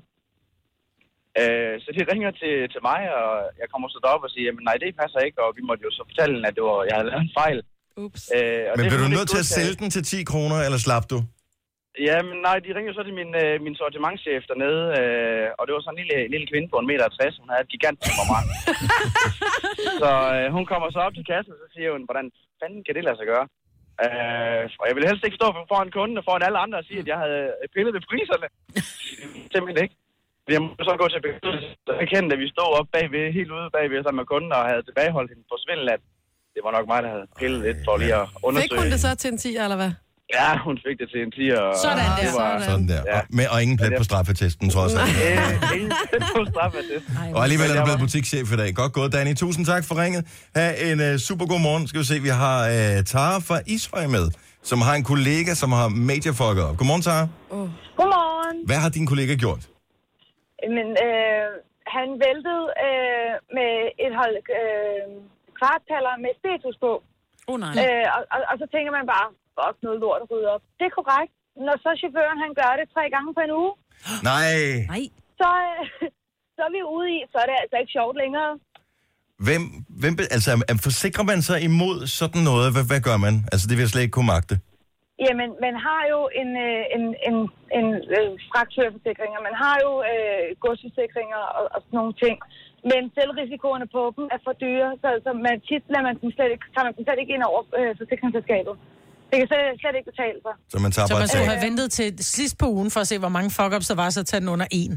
Øh, så de ringer til, til mig, og jeg kommer så derop og siger, jamen nej, det passer ikke, og vi måtte jo så fortælle at det var, jeg havde lavet en fejl.
Ups.
Øh, og
Men
det
blev du nødt til at sælge den til 10 kroner, eller slap du?
Ja, men nej, de ringer så til min, øh, min sortimentchef dernede, øh, og det var sådan en lille, en lille kvinde på en meter 60. Hun havde et gigant temperament. *laughs* så øh, hun kommer så op til kassen, og så siger hun, hvordan fanden kan det lade sig gøre? Øh, og jeg ville helst ikke stå foran kunden og foran alle andre og sige, at jeg havde pillet ved priserne. *laughs* Simpelthen ikke. Jeg må så gå til begyndelsen og erkende, at vi stod op bagved, helt ude bagved sammen med kunden og havde tilbageholdt hende på svindel, at det var nok mig, der havde pillet lidt for lige at undersøge.
Fik hun det så til en 10, eller hvad?
Ja, hun fik det til en 10. Og
Sådan der.
Det var,
Sådan der. Og, med, og ingen plet på straffetesten, trods alt.
Øh, ingen plet på straffeattest.
Og alligevel er du blevet butikschef i dag. Godt gået, Danny. Tusind tak for ringet. Ha' en uh, super god morgen. Skal vi se, vi har uh, Tara fra Ishøj med, som har en kollega, som har major fucket op. Godmorgen, Tara.
Godmorgen.
Hvad har din kollega gjort?
Men øh, han væltede øh, med et hold øh, kvarttaller med status på.
Oh, nej.
Øh, og, og, og, så tænker man bare, fuck noget lort at rydde op. Det er korrekt. Når så chaufføren han gør det tre gange på en uge,
Nej.
Nej.
så, øh, *laughs* så er vi ude i, så er det altså ikke sjovt længere.
Hvem, hvem, be- altså, am- forsikrer man sig imod sådan noget? Hvad, hvad gør man? Altså, det vil jeg slet ikke kunne magte.
Jamen, man har jo en, øh, en, en, en øh, fraktørforsikring, og man har jo øh, godsforsikringer og, og sådan nogle ting. Men selvrisikoerne på dem er for dyre, så, så man, tit lader man dem slet ikke, tager man dem slet ikke ind over øh, forsikringsselskabet. Det kan slet, slet ikke betale sig.
Så man tager
Så
bare
man skulle have ventet til sidst på ugen for at se, hvor mange fuck-ups der var, så tage den under en.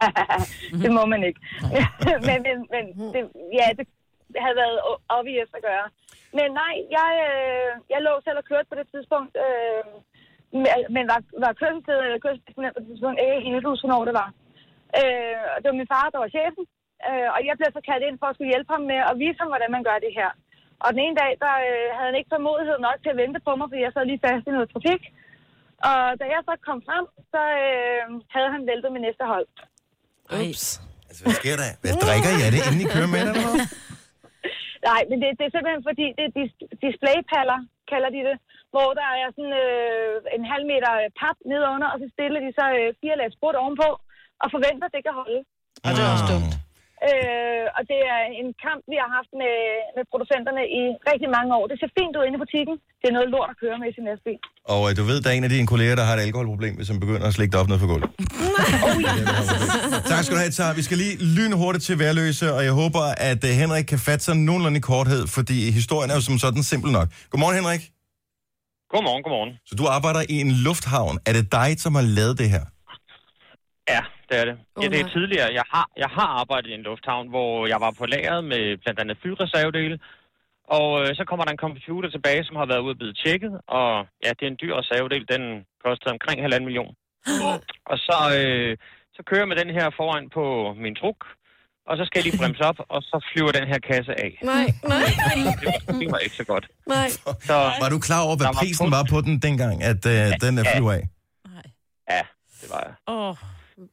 *laughs*
det må man ikke. *laughs* men men, men det, ja, det, det havde været obvious at gøre. Men nej, jeg, øh, jeg lå selv og kørte på det tidspunkt, øh, men- var, var kørselsleder eller kørselsdisponent på det tidspunkt. Ikke helt huske, hvornår det var. Øh, og det var min far, der var chefen, øh, og jeg blev så kaldt ind for at skulle hjælpe ham med at vise ham, hvordan man gør det her. Og den ene dag, der øh, havde han ikke tålmodighed nok til at vente på mig, fordi jeg sad lige fast i noget trafik. Og da jeg så kom frem, så øh, havde han væltet med næste hold.
Ups.
Altså, hvad sker der? Hvad drikker I? Er det inden I kører med, eller hvad?
Nej, men det, det er simpelthen fordi, det er dis- displaypaller, kalder de det, hvor der er sådan øh, en halv meter pap nedenunder, og så stiller de så øh, fire lag sprut ovenpå, og forventer, at det kan holde.
Og det er også dumt.
Øh, og det er en kamp, vi har haft med, med producenterne i rigtig mange år. Det ser fint ud inde i butikken. Det er noget lort at køre med i sin næste bil.
Og øh, du ved, der er en af dine kolleger, der har et alkoholproblem, hvis han begynder at slikke det op ned for gulvet. *laughs* Tak skal du have, Tara. Vi skal lige lynhurtigt til værløse, og jeg håber, at uh, Henrik kan fatte sig nogenlunde i korthed, fordi historien er jo som sådan simpel nok. Godmorgen, Henrik.
Godmorgen, godmorgen.
Så du arbejder i en lufthavn. Er det dig, som har lavet det her?
Ja, det er det.
Åh,
ja, det er
nej.
tidligere. Jeg har, jeg har arbejdet i en lufthavn, hvor jeg var på lageret med blandt andet flyreservedele. Og øh, så kommer der en computer tilbage, som har været ude og blive tjekket. Og ja, det er en dyr reservedel. Den kostede omkring halvanden million. *gasps* Og så, øh, så kører jeg med den her foran på min truk. Og så skal jeg lige bremse op, og så flyver den her kasse af.
Nej, nej.
Det *laughs* var, det var ikke så godt.
Nej.
Så,
Var du klar over, hvad prisen var på den dengang, at uh, den er
Ja.
flyver af?
Ja, det var jeg.
Oh.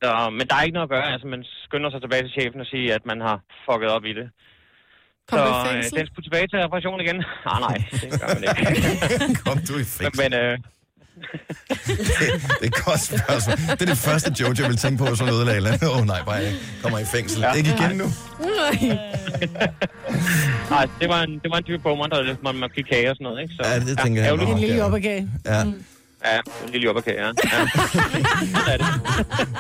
Så, men der er ikke noget at gøre. Altså, man skynder sig tilbage til chefen og siger, at man har fucket op i det.
Kom
så
du i
øh,
fængsel?
den skulle tilbage til reparation igen. *laughs* Ah, nej, det gør man ikke. *laughs*
Kom du i fængsel?
Men, øh,
Det er et godt spørgsmål. Det er det første Jojo, jeg vil tænke på, som ødelagde landet. Åh oh, nej, bare jeg kommer i fængsel. Ja. Ikke igen nu.
Nej. *laughs*
nej, det var en, det var en dyr bummer, der man, man fik kage og sådan noget. Ikke? Så,
Ja, det tænker jeg
ærgerligt.
nok.
En lille jobbergage.
Ja.
Ja, en lille jobberkage, ja. ja. Sådan er det.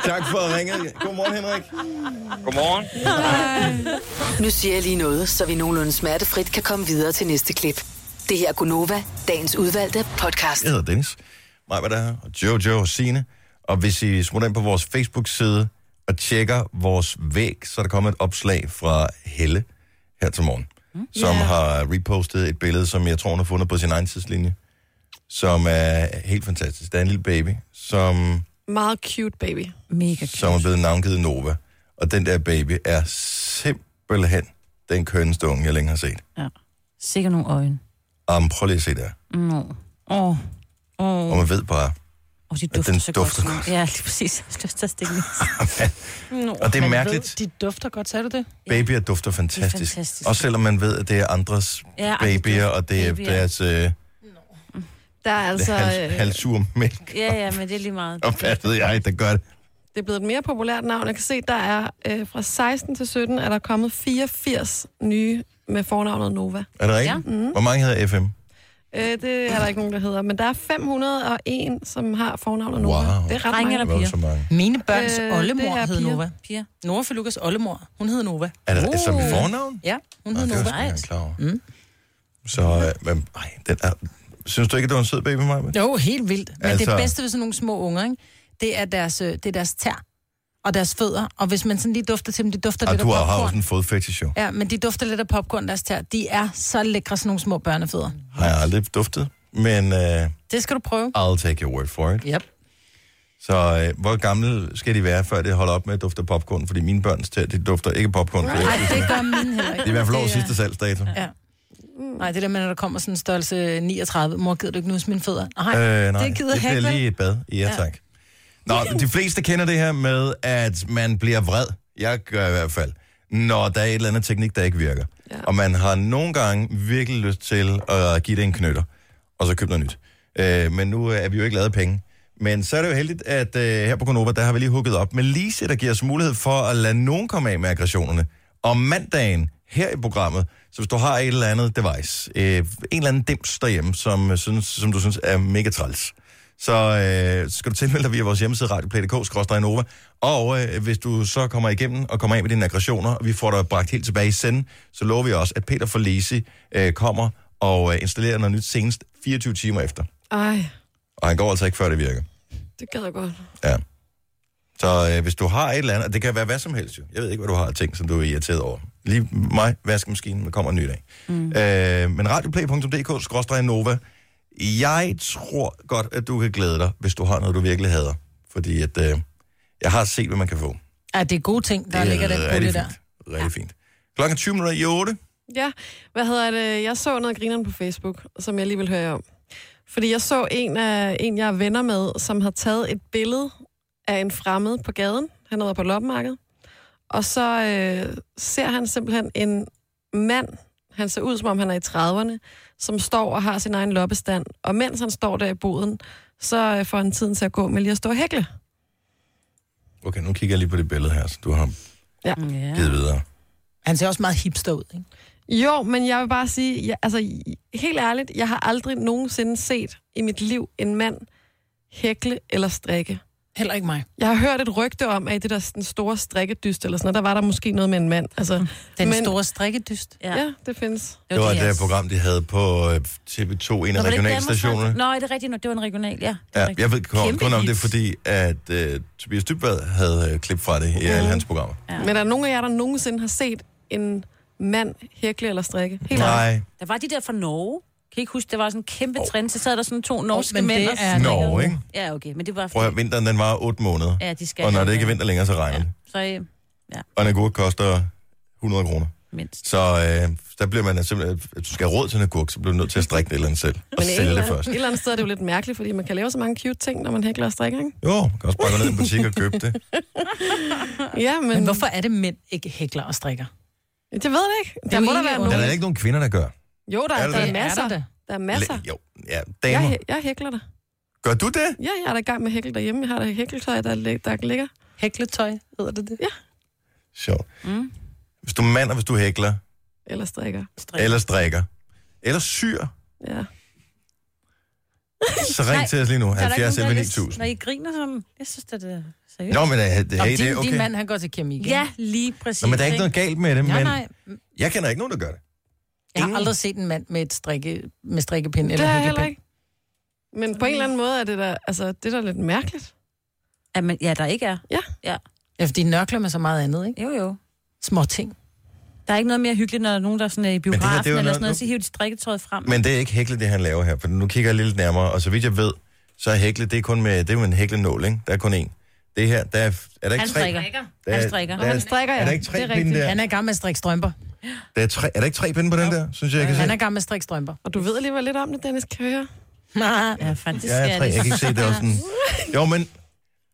Tak for at ringe. Godmorgen, Henrik.
Godmorgen.
Nu siger jeg lige noget, så vi nogenlunde smertefrit kan komme videre til næste klip. Det her er Gunova, dagens udvalgte podcast.
Jeg hedder Dennis. Mig var der, og Jojo og Signe. Og hvis I smutter ind på vores Facebook-side og tjekker vores væg, så er der kommet et opslag fra Helle her til morgen, mm. som
Ja.
har repostet et billede, som jeg tror, hun har fundet på sin egen tidslinje, som er helt fantastisk. Der er en lille baby, som,
Meget cute baby.
Mega
som er blevet navngivet Nova. Og den der baby er simpelthen den kønneste unge, jeg længe har set.
Ja. Sikkert nogle øjne.
Um, prøv lige at se der.
Nå. Åh. Åh.
Og man ved bare,
Og de dufter
den
så
dufter
godt.
godt.
Ja, lige præcis. Jeg lyst til at stikke Nå.
Og det er
Man
mærkeligt.
Ved, de dufter godt, sagde du det?
Babyer dufter fantastisk.
fantastisk.
Også selvom man ved, at det er andres
Ja,
babyer, og det er
babyer.
deres øh,
Der er
altså, hals,
øh,
halsur mælk.
Ja, ja, men det er lige meget.
Og hvad ved jeg, der gør det.
Det er blevet et mere populært navn. Jeg kan se, der er øh, fra 16 til 17 er der kommet 84 nye med fornavnet Nova.
Er det rigtigt?
Ja. Mhm.
Hvor mange hedder FM?
Øh, det er der ikke nogen, der hedder. Men der er 501, som har fornavnet Nova.
Wow.
Det er ret
Drenge
mange.
eller
er
piger?
Mine børns
Øh,
oldemor
det
hed
piger.
Nova.
Piger.
Nora for Lukas oldemor. Hun hed Nova.
Er det
Uh.
som fornavn?
Ja, hun
Nå,
hed
det var
Nova.
sgu ikke engang klar over.
Mm.
Så, øh, men, ej, den er... Synes du ikke, at det var en sød baby, Maja?
Jo, helt vildt. Men altså... Det bedste ved sådan nogle små unger, ikke? det er deres, øh, det er deres tær og deres fødder. Og hvis man sådan lige dufter til dem, de dufter
Og
lidt af
du har,
popcorn.
også en fodfetish, jo.
Ja, men de dufter lidt af popcorn, deres tær. De er så lækre, sådan nogle små børnefødder.
Har jeg aldrig duftet, men uh,
Det skal du prøve.
I'll take your word for it.
Yep.
Så uh, hvor gamle skal de være, før det holder op med at dufte popcorn? Fordi mine børns tæer, de dufter ikke popcorn.
Nej,
det
det gør mine heller ikke.
er i hvert fald over
Det er-
sidste salgsdato.
Ja. Nej, det der med, når der kommer sådan en størrelse 39. Mor, gider du ikke nuse mine fødder? Nej,
Øh, nej,
det gider
det
jeg ikke. vel?
lige et bad. Ja,
Ja.
tak. Nå, de fleste kender det her med, at man bliver vred. Jeg gør i hvert fald. Når der er et eller andet teknik, der ikke virker. Ja. Og man har nogle gange virkelig lyst til at give det en knytter, og så købe noget nyt. Øh, men nu er vi jo ikke lavet af penge. Men så er det jo heldigt, at øh, her på Konova, der har vi lige hugget op med Lise, der giver os mulighed for at lade nogen komme af med aggressionerne. Om mandagen her i programmet, så hvis du har et eller andet device, øh, en eller anden dims derhjemme, som, øh, synes, som du synes er mega træls, så øh, skal du tilmelde dig via vores hjemmeside radioplay.dk-nova. Og øh, hvis du så kommer igennem og kommer af med dine aggressioner, og vi får dig bragt helt tilbage i senden, så lover vi også, at Peter for Lisi øh, kommer og øh, installerer noget nyt senest 24 timer efter.
Ej,
Og han går altså ikke, før det virker.
det gad jeg godt.
Ja. Så øh, hvis du har et eller andet, og det kan være hvad som helst jo. Jeg ved ikke, hvad du har af ting, som du er irriteret over. Lige mig, vaskemaskinen, der kommer en ny dag. Mm. Øh, men radioplay.dk-nova. Jeg tror godt, at du kan glæde dig, hvis du har noget, du virkelig hader. Fordi at, øh, jeg har set, hvad man kan få.
Ja, det er gode ting, der
Det er
ligger den
rigtig
pulje der.
Rigtig fint. Klokken 20 minutter i 8.
Ja, hvad hedder det? Jeg så noget grineren på Facebook, som jeg lige vil høre om. Fordi jeg så en, af, en, jeg er venner med, som har taget et billede af en fremmed på gaden. Han har været på loppemarkedet. Og så øh, ser han simpelthen en mand, han ser ud som om han er i 30'erne, som står og har sin egen loppestand. Og mens han står der i boden, så øh, får han tiden til at gå med lige at stå og hækle.
Okay, nu kigger jeg lige på det billede her, så du har
Ja.
givet videre.
Han ser også meget hipster ud, ikke?
Jo, men jeg vil bare sige, jeg, altså helt ærligt, jeg har aldrig nogensinde set i mit liv en mand hækle eller strikke.
Heller ikke mig.
Jeg har hørt et rygte om, at i det der den store strikkedyst eller sådan noget, der var der måske noget med en mand. Altså,
Den store strikkedyst.
Ja. ja, det findes.
Det var det program, de havde på øh, TV2, en af
Nå, var det
regionalstationerne.
Radio? Nå, det er rigtigt. Det var en regional, ja. Det er
Ja,
rigtigt.
jeg ved kun, om det, fordi at uh, Tobias Dybvad havde uh, klip fra det i alle hans programmer.
Ja. Men er der nogen af jer, der nogensinde har set en mand hækle eller strikke? Helt
Nej.
Der var de der fra Norge. Kan I ikke huske, der var sådan en kæmpe trend, så sad der sådan to norske
men
mænd.
det
og
er.
Norge, ikke?
Ja, okay, men det var...
Prøv at høre, vinteren den var 8 måneder.
Ja, de skal
og når det ikke er vinter længere, så regner det.
Så, øh, ja,
Og en agurk koster 100 kroner.
mindst.
Så øh, der bliver man simpelthen, hvis du skal have råd til en agurk, så bliver du nødt til at strikke det et eller andet selv. Og
Men et
sælge
eller,
det
andet,
først.
et eller andet sted er det jo lidt mærkeligt, fordi man kan lave så mange cute ting, når man hækler og strikker, ikke?
Jo, man kan også bare gå ned i en butik og købe det.
Ja, *laughs* men...
Men hvorfor er det mænd ikke hækler og strikker?
Jeg ved det ikke.
er
Der
jo
må der være
Der er
nogen.
der ikke nogen kvinder, der gør.
Jo, der,
Er
er,
der
der er
det?
masser.
Er der det?
Der er masser.
Jo, ja, damer.
Jeg, jeg hækler det.
Gør du det?
Ja, jeg er da i gang med at hækle derhjemme. Jeg har da hækletøj, der, der ligger.
Hækletøj, hedder det det?
Ja.
Sjovt. Mm. Hvis du er mand, og hvis du hækler,
Eller strikker.
eller strikker, eller syr,
Ja.
Så ring til os lige nu.
Så er der ikke
70
nogen,
11
der er
9000.
Når I griner sådan, jeg synes, det er seriøst.
Nå, men øh, det,
Nå,
hey, det er okay.
din mand, han går til keramik.
Ja, lige præcis.
Nå, men der er ikke noget galt med det,
Nej,
men
nej.
jeg kender ikke nogen, der gør det.
Jeg har aldrig set en mand med et strikke, med strikkepind
Det
eller
ikke. Men på en eller anden måde er det der, altså, det er da lidt mærkeligt.
At man, ja, der ikke er.
Ja.
ja.
Ja, fordi nørkler med så meget andet, ikke?
Jo, jo.
Små ting.
Der er ikke noget mere hyggeligt, når der er nogen, der sådan er i
det her,
biografen
det er
eller
noget-
sådan noget, så hiver de strikketøjet frem.
Men det er ikke hækle, det han laver her, for nu kigger jeg lidt nærmere, og så vidt jeg ved, så er hækle, det er kun med, det er jo en hæklenål, ikke? Der er kun én. Det her, der er, er der ikke
Han
tre?
strikker.
Der er,
Han strikker.
Der er,
Han strikker, ja.
Er der ikke
Det
tre
er
pinde der?
Han er i gang med at strikke strømper.
Der er, tre, er der ikke tre pinde på den der, synes jeg, jeg kan
Han
se?
er gang med at strikke strømper.
Og du ved alligevel lidt om det, Dennis, kan jeg høre?
ja,
faktisk
Ja, jeg, tre, jeg kan ikke se, det er også sådan... *laughs* Jo, men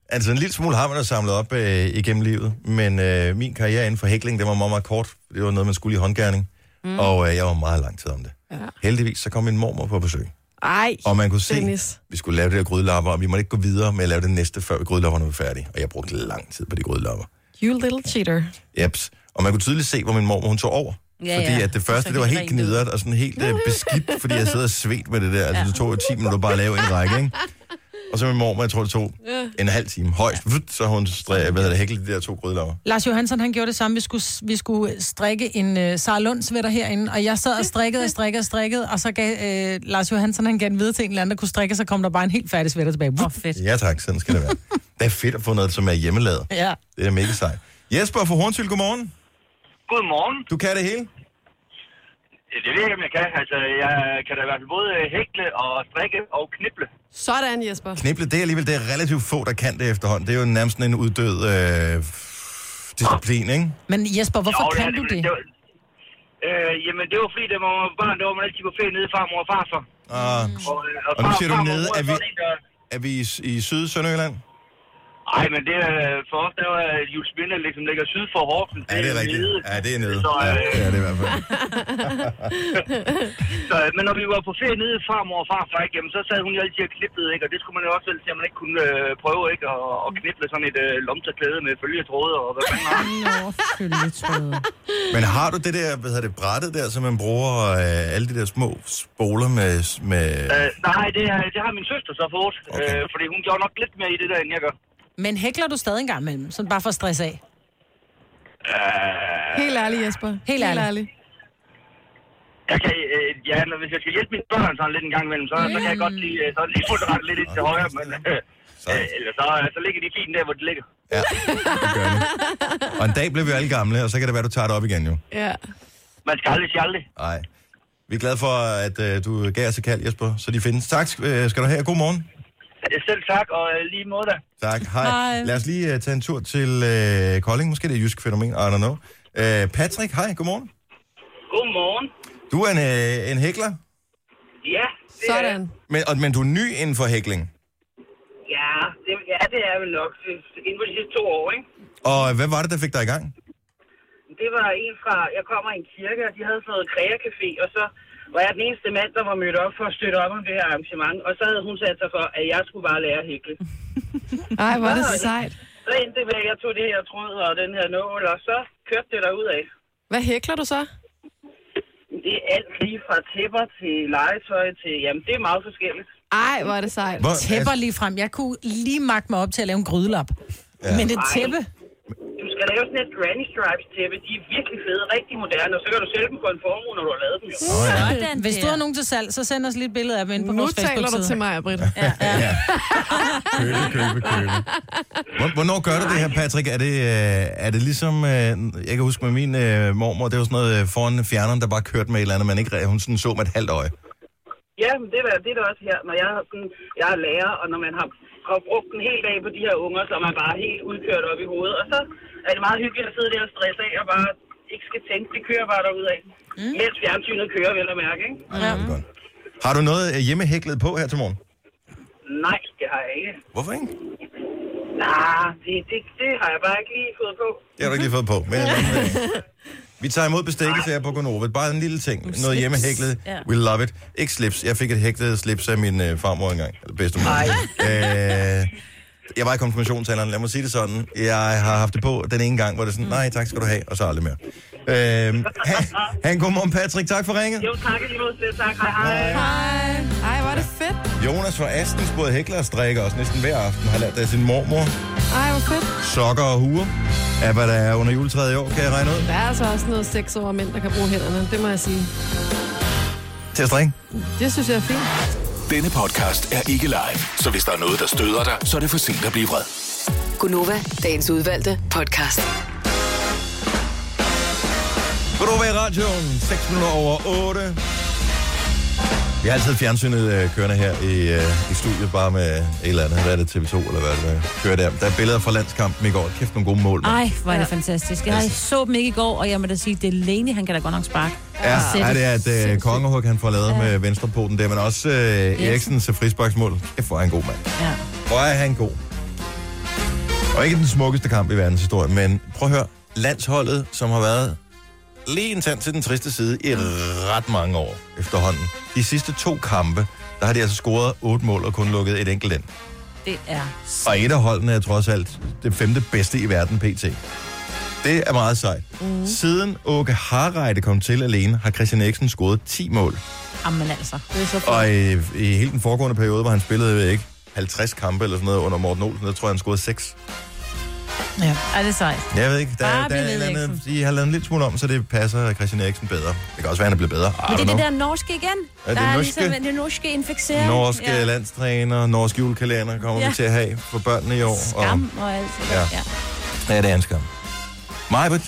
altså en lille smule har man da samlet op øh, igennem livet, men øh, min karriere inden for hækling, det var meget, meget kort. Det var noget, man skulle i håndgærning, mm. og øh, jeg var meget lang tid om det.
Ja.
Heldigvis, så kom min mormor på besøg.
Ej,
Og man kunne se,
Dennis.
vi skulle lave det der grydelapper, og vi måtte ikke gå videre med at lave det næste, før grydellapperne var færdige. Og jeg brugte lang tid på de grydelapper.
You little cheater.
Jeps. Og man kunne tydeligt se, hvor min mormor hun tog over.
Ja,
fordi
ja.
at det første, det var
helt
gnidret og sådan helt uh, beskidt, fordi jeg sad og svedt med det der. Altså, det tog jo 10 minutter bare at lave en række, ikke? Og så min mormor, jeg tror, det tog en halv time højst. Vut, Så hun stræ, hvad hedder det, hæklet de der to grydelapper.
Lars Johansson, han gjorde det samme. Vi skulle, vi skulle strikke en uh, Sara Lund sweater herinde, og jeg sad og strikkede og strikkede og strikkede, og så gav uh, Lars Johansson, han gav den videre til en eller anden, der kunne strikke, så kom der bare en helt færdig sweater tilbage. Åh, oh,
fedt.
Ja tak, sådan skal det være. Det er fedt at få noget, som er hjemmelavet.
Ja.
Det er mega sejt. Jesper fra Hornsyld, godmorgen.
Godmorgen.
Du kan det hele?
Det ved jeg ikke, om jeg kan. Altså, jeg kan da i hvert fald både hækle og strikke og knible.
Sådan, Jesper.
Knible, det er alligevel det er relativt få, der kan det efterhånden. Det er jo nærmest en uddød øh, disciplin, ikke?
Men Jesper, hvorfor
Jo, det
kan
det,
du det?
det var- Øh, jamen, det var fordi, da man var barn, der var man altid på ferie nede i farmor og farfar.
Og,
Og, øh,
og nu
far-
siger du nede,
og
er vi, er vi i, i syd Sønderjylland?
Ej, men det er for os, der var Julesminde, ligesom ligger syd for Horsens.
Ja, det er rigtigt.
nede.
Ja, det er nede.
Så,
Ja,
øh,
det er i hvert fald. *laughs*
så, men når vi var på ferie nede i farmor og farfar, ikke, jamen, så sad hun jo altid og kniplede, ikke? Og det skulle man jo også selv se, at man ikke kunne øh, prøve, ikke? Og, og kniple sådan et øh, lomterklæde med følgetråde og hvad fanden var.
Men har du det der, hvad hedder det, brættet der, som man bruger øh, alle de der små spoler med... med...
Øh, nej, det, er, det har min søster så fået, okay. øh, fordi hun gjorde nok lidt mere i det der, end jeg gør.
Men hækler du stadig en gang imellem, sådan bare for at stresse af?
Øh,
Helt ærligt, Jesper.
Helt ærligt.
ærligt.
Jeg kan, øh, ja, når, hvis jeg skal hjælpe mine børn sådan lidt en gang imellem, så, så kan jeg godt lige, øh, så lige få det lidt ind til højre, men øh, øh, eller så, øh, så ligger de fint der, hvor de ligger.
Ja, det gør det. Og en dag bliver vi alle gamle, og så kan det være, du tager det op igen jo.
Ja.
Man skal aldrig sige aldrig.
Nej. Vi er glade for, at øh, du gav os et kald, Jesper, så de findes. Tak øh, skal du have. God morgen.
Selv tak, og øh, lige måde da.
Tak. Hej.
Hej.
Lad os lige uh, tage en tur til uh, Kolding. Måske det er et jysk fænomen. I don't know. Uh, Patrick, hej. Godmorgen.
Godmorgen.
Du er en, uh, en hækler,
Ja, det
Sådan.
men, og, men du er ny inden for hækling.
Ja, det, ja, det er vel nok inden for de sidste to år, ikke?
Og hvad var det, der fik dig i gang?
Det var en fra, jeg kommer i en kirke, og de havde sådan noget kreacafé, og så var jeg den eneste mand, der var mødt op for at støtte op om det her arrangement, og så havde hun sat sig for, at jeg skulle bare lære at hækle. *laughs*
Ej, hvor er det sejt.
Så endte det med, at jeg tog det her tråd og den her nål, og så kørte det derud af.
Hvad hækler du så?
Det er alt lige fra tæpper til legetøj til, jamen det er meget forskelligt.
Ej, hvor er det sejt.
Hvor,
Tæpper lige frem. Jeg kunne lige magte mig op til at lave en grydelap. Ja. Men et
Ej.
tæppe?
Du skal lave sådan et granny stripes tæppe. De er virkelig fede, rigtig moderne, og så kan du sælge dem for en formue, når du har lavet dem. Jo.
Sådan Hvis du har nogen til salg, så send os lige et billede af dem ind på
Nu
vores
taler du
Facebook-side.
til mig, Britt.
Ja, ja.
Købe, købe, købe. Hvor- Hvornår gør du det her, Patrick? Er det, øh, er det ligesom... Øh, jeg kan huske med min øh, mormor, det var sådan noget øh, foran fjerneren, der bare kørte med et eller andet, man ikke re- hun sådan så med et halvt øje.
Ja, men det er, det er også her, når jeg, har sådan, jeg er lærer, og når man har, har brugt en hel dag på de her unger, så er bare helt udkørt op i hovedet. Og så er det meget hyggeligt at sidde der og stresse af og bare ikke skal tænke. Det kører bare derudad. Mm. Mens fjernsynet kører, vel at mærke, ikke?
Ja.
Har du noget øh, hjemmehæklet på her til morgen?
Nej, det har jeg ikke.
Hvorfor ikke?
Nej, det, det, det har jeg bare ikke lige fået på.
Det har du ikke lige fået på. Men, *laughs* øh, vi tager imod bestikkelse her på Gonova. Bare en lille ting. Noget hjemmehæklet.
Ja.
We love it. Ikke slips. Jeg fik et hæklet slips af min øh, farmor engang. Eller bedstemor. Øh, jeg var i konfirmationsalderen, lad mig sige det sådan. Jeg har haft det på den ene gang, hvor det er sådan, nej tak skal du have, og så aldrig mere. Øhm, ha, ha en god morgen, Patrick. Tak for ringet.
Jo, tak. I måde. Tak. Hej.
Hej. Ej, hvor er det fedt.
Jonas fra Astens både hækler og strikker også næsten hver aften. Har lært det af sin mormor.
Ej, hvor fedt.
Sokker og huer. Er hvad der er under juletræet i år, kan jeg regne ud.
Der er altså også noget sex over mænd, der kan bruge hænderne. Det må jeg sige.
Til at strikke.
Det synes jeg er fint.
Denne podcast er ikke live, så hvis der er noget, der støder dig, så er det for sent at blive vred.
Gunova, dagens udvalgte podcast.
Goddag i radioen. 6 minutter over 8. Vi har altid fjernsynet øh, kørende her i, øh, i studiet, bare med et eller andet. Hvad er det, TV2 eller hvad det, der kører der? Der er billeder fra landskampen i går. Kæft, nogle gode mål. mand.
Ej, hvor er det fantastisk. Jeg så dem ikke i går, og jeg må da sige, det er Lene, han kan da godt nok sparke.
Ja, ja, det er et øh,
sindssygt.
kongehug, han får lavet
Ja.
med venstrepoten der, men også øh, Eriksens frisbaksmål. Kæft, hvor er han god, mand.
Ja.
Hvor er han god. Og ikke den smukkeste kamp i verdenshistorien, men prøv at høre. Landsholdet, som har været lige en tand til den triste side i ret mange år efterhånden. De sidste to kampe, der har de altså scoret otte mål og kun lukket et enkelt ind.
Det er...
Og et af holdene er trods alt det femte bedste i verden pt. Det er meget sejt. Mm. Siden Åke Harreide kom til alene, har Christian Eriksen scoret 10 mål.
Jamen altså. Det er så
Og i, i hele den foregående periode, hvor han spillede, jeg ved ikke, 50 kampe eller sådan noget under Morten Olsen, der tror jeg, han scorede 6.
Ja.
Er det sejt?
Jeg ved ikke, der,
Bare
der er et eller andet, de har lavet en lille smule om, så det passer Christian Eriksen bedre. Det kan også være, han er blevet bedre.
Men det er det der norske igen.
Er det
der er
norske?
ligesom det norske infiksering.
Norske
ja.
landstræner, norsk julekalender kommer
Ja.
vi til at have for børnene i år.
Skam og alt.
Ja.
Ja.
Ja, det er en skam. Majbert,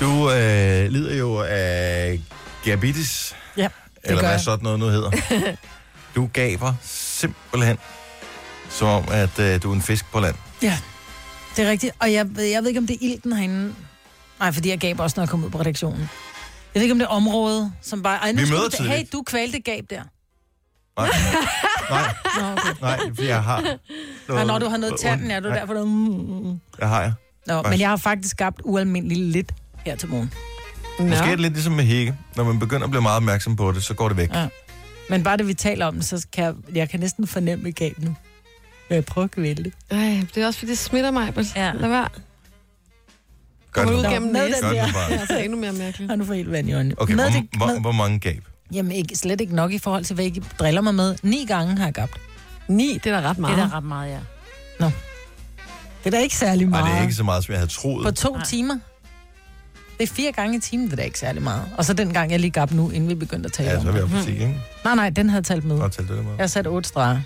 du øh, lider jo af diabetes,
Ja, det
eller
gør
hvad
jeg.
sådan noget nu hedder. *laughs* Du gaber simpelthen, som om, at øh, du er en fisk på land.
Ja, det er rigtigt. Og jeg, ved- jeg ved ikke, om det er ilten herinde. Nej, fordi jeg gav også, når jeg kom ud på redaktionen. Jeg ved ikke, om det er området, som bare... Ej, nu
Vi møder
du. Hey, du kvalte gab der.
Nej, nej, *laughs*
Nå, okay.
nej, for jeg har...
Og når du har noget i tanden, er du
Nej,
derfor... Du... Mm, mm, mm.
Det har jeg.
Nå, men jeg har faktisk skabt ualmindeligt lidt her til morgen.
Måske er det lidt ligesom med hække. Når man begynder at blive meget opmærksom på det, så går det væk.
Ja. Men bare det, vi taler om, så kan jeg, jeg kan næsten fornemme gab nu. Men jeg prøver at kvæle det.
Ej, det er også fordi, det smitter mig. Ja. Lad være.
Gør det
ud
nu.
gennem næsen.
Gør det nu bare.
Det er altså endnu mere mærkeligt.
Og nu får helt vand i øjnene.
Okay,
med
hvor,
det,
hvor,
med,
hvor mange gab?
jamen ikke, slet ikke nok i forhold til, hvad I driller mig med. Ni gange har jeg gabt.
Ni, det er da ret meget.
Det er da ret meget, ja.
Det er da ikke særlig
Nej,
meget.
det er ikke så meget, som jeg havde troet.
På to
Nej.
timer. Det er fire gange i timen, det er da ikke særlig meget. Og så den gang, jeg lige gab nu, inden vi begyndte at tale
Ja,
om
så er vi
det.
oppe på 10, ikke?
Nej, nej, den havde talt med.
Godt talt det med.
Jeg har sat otte streger.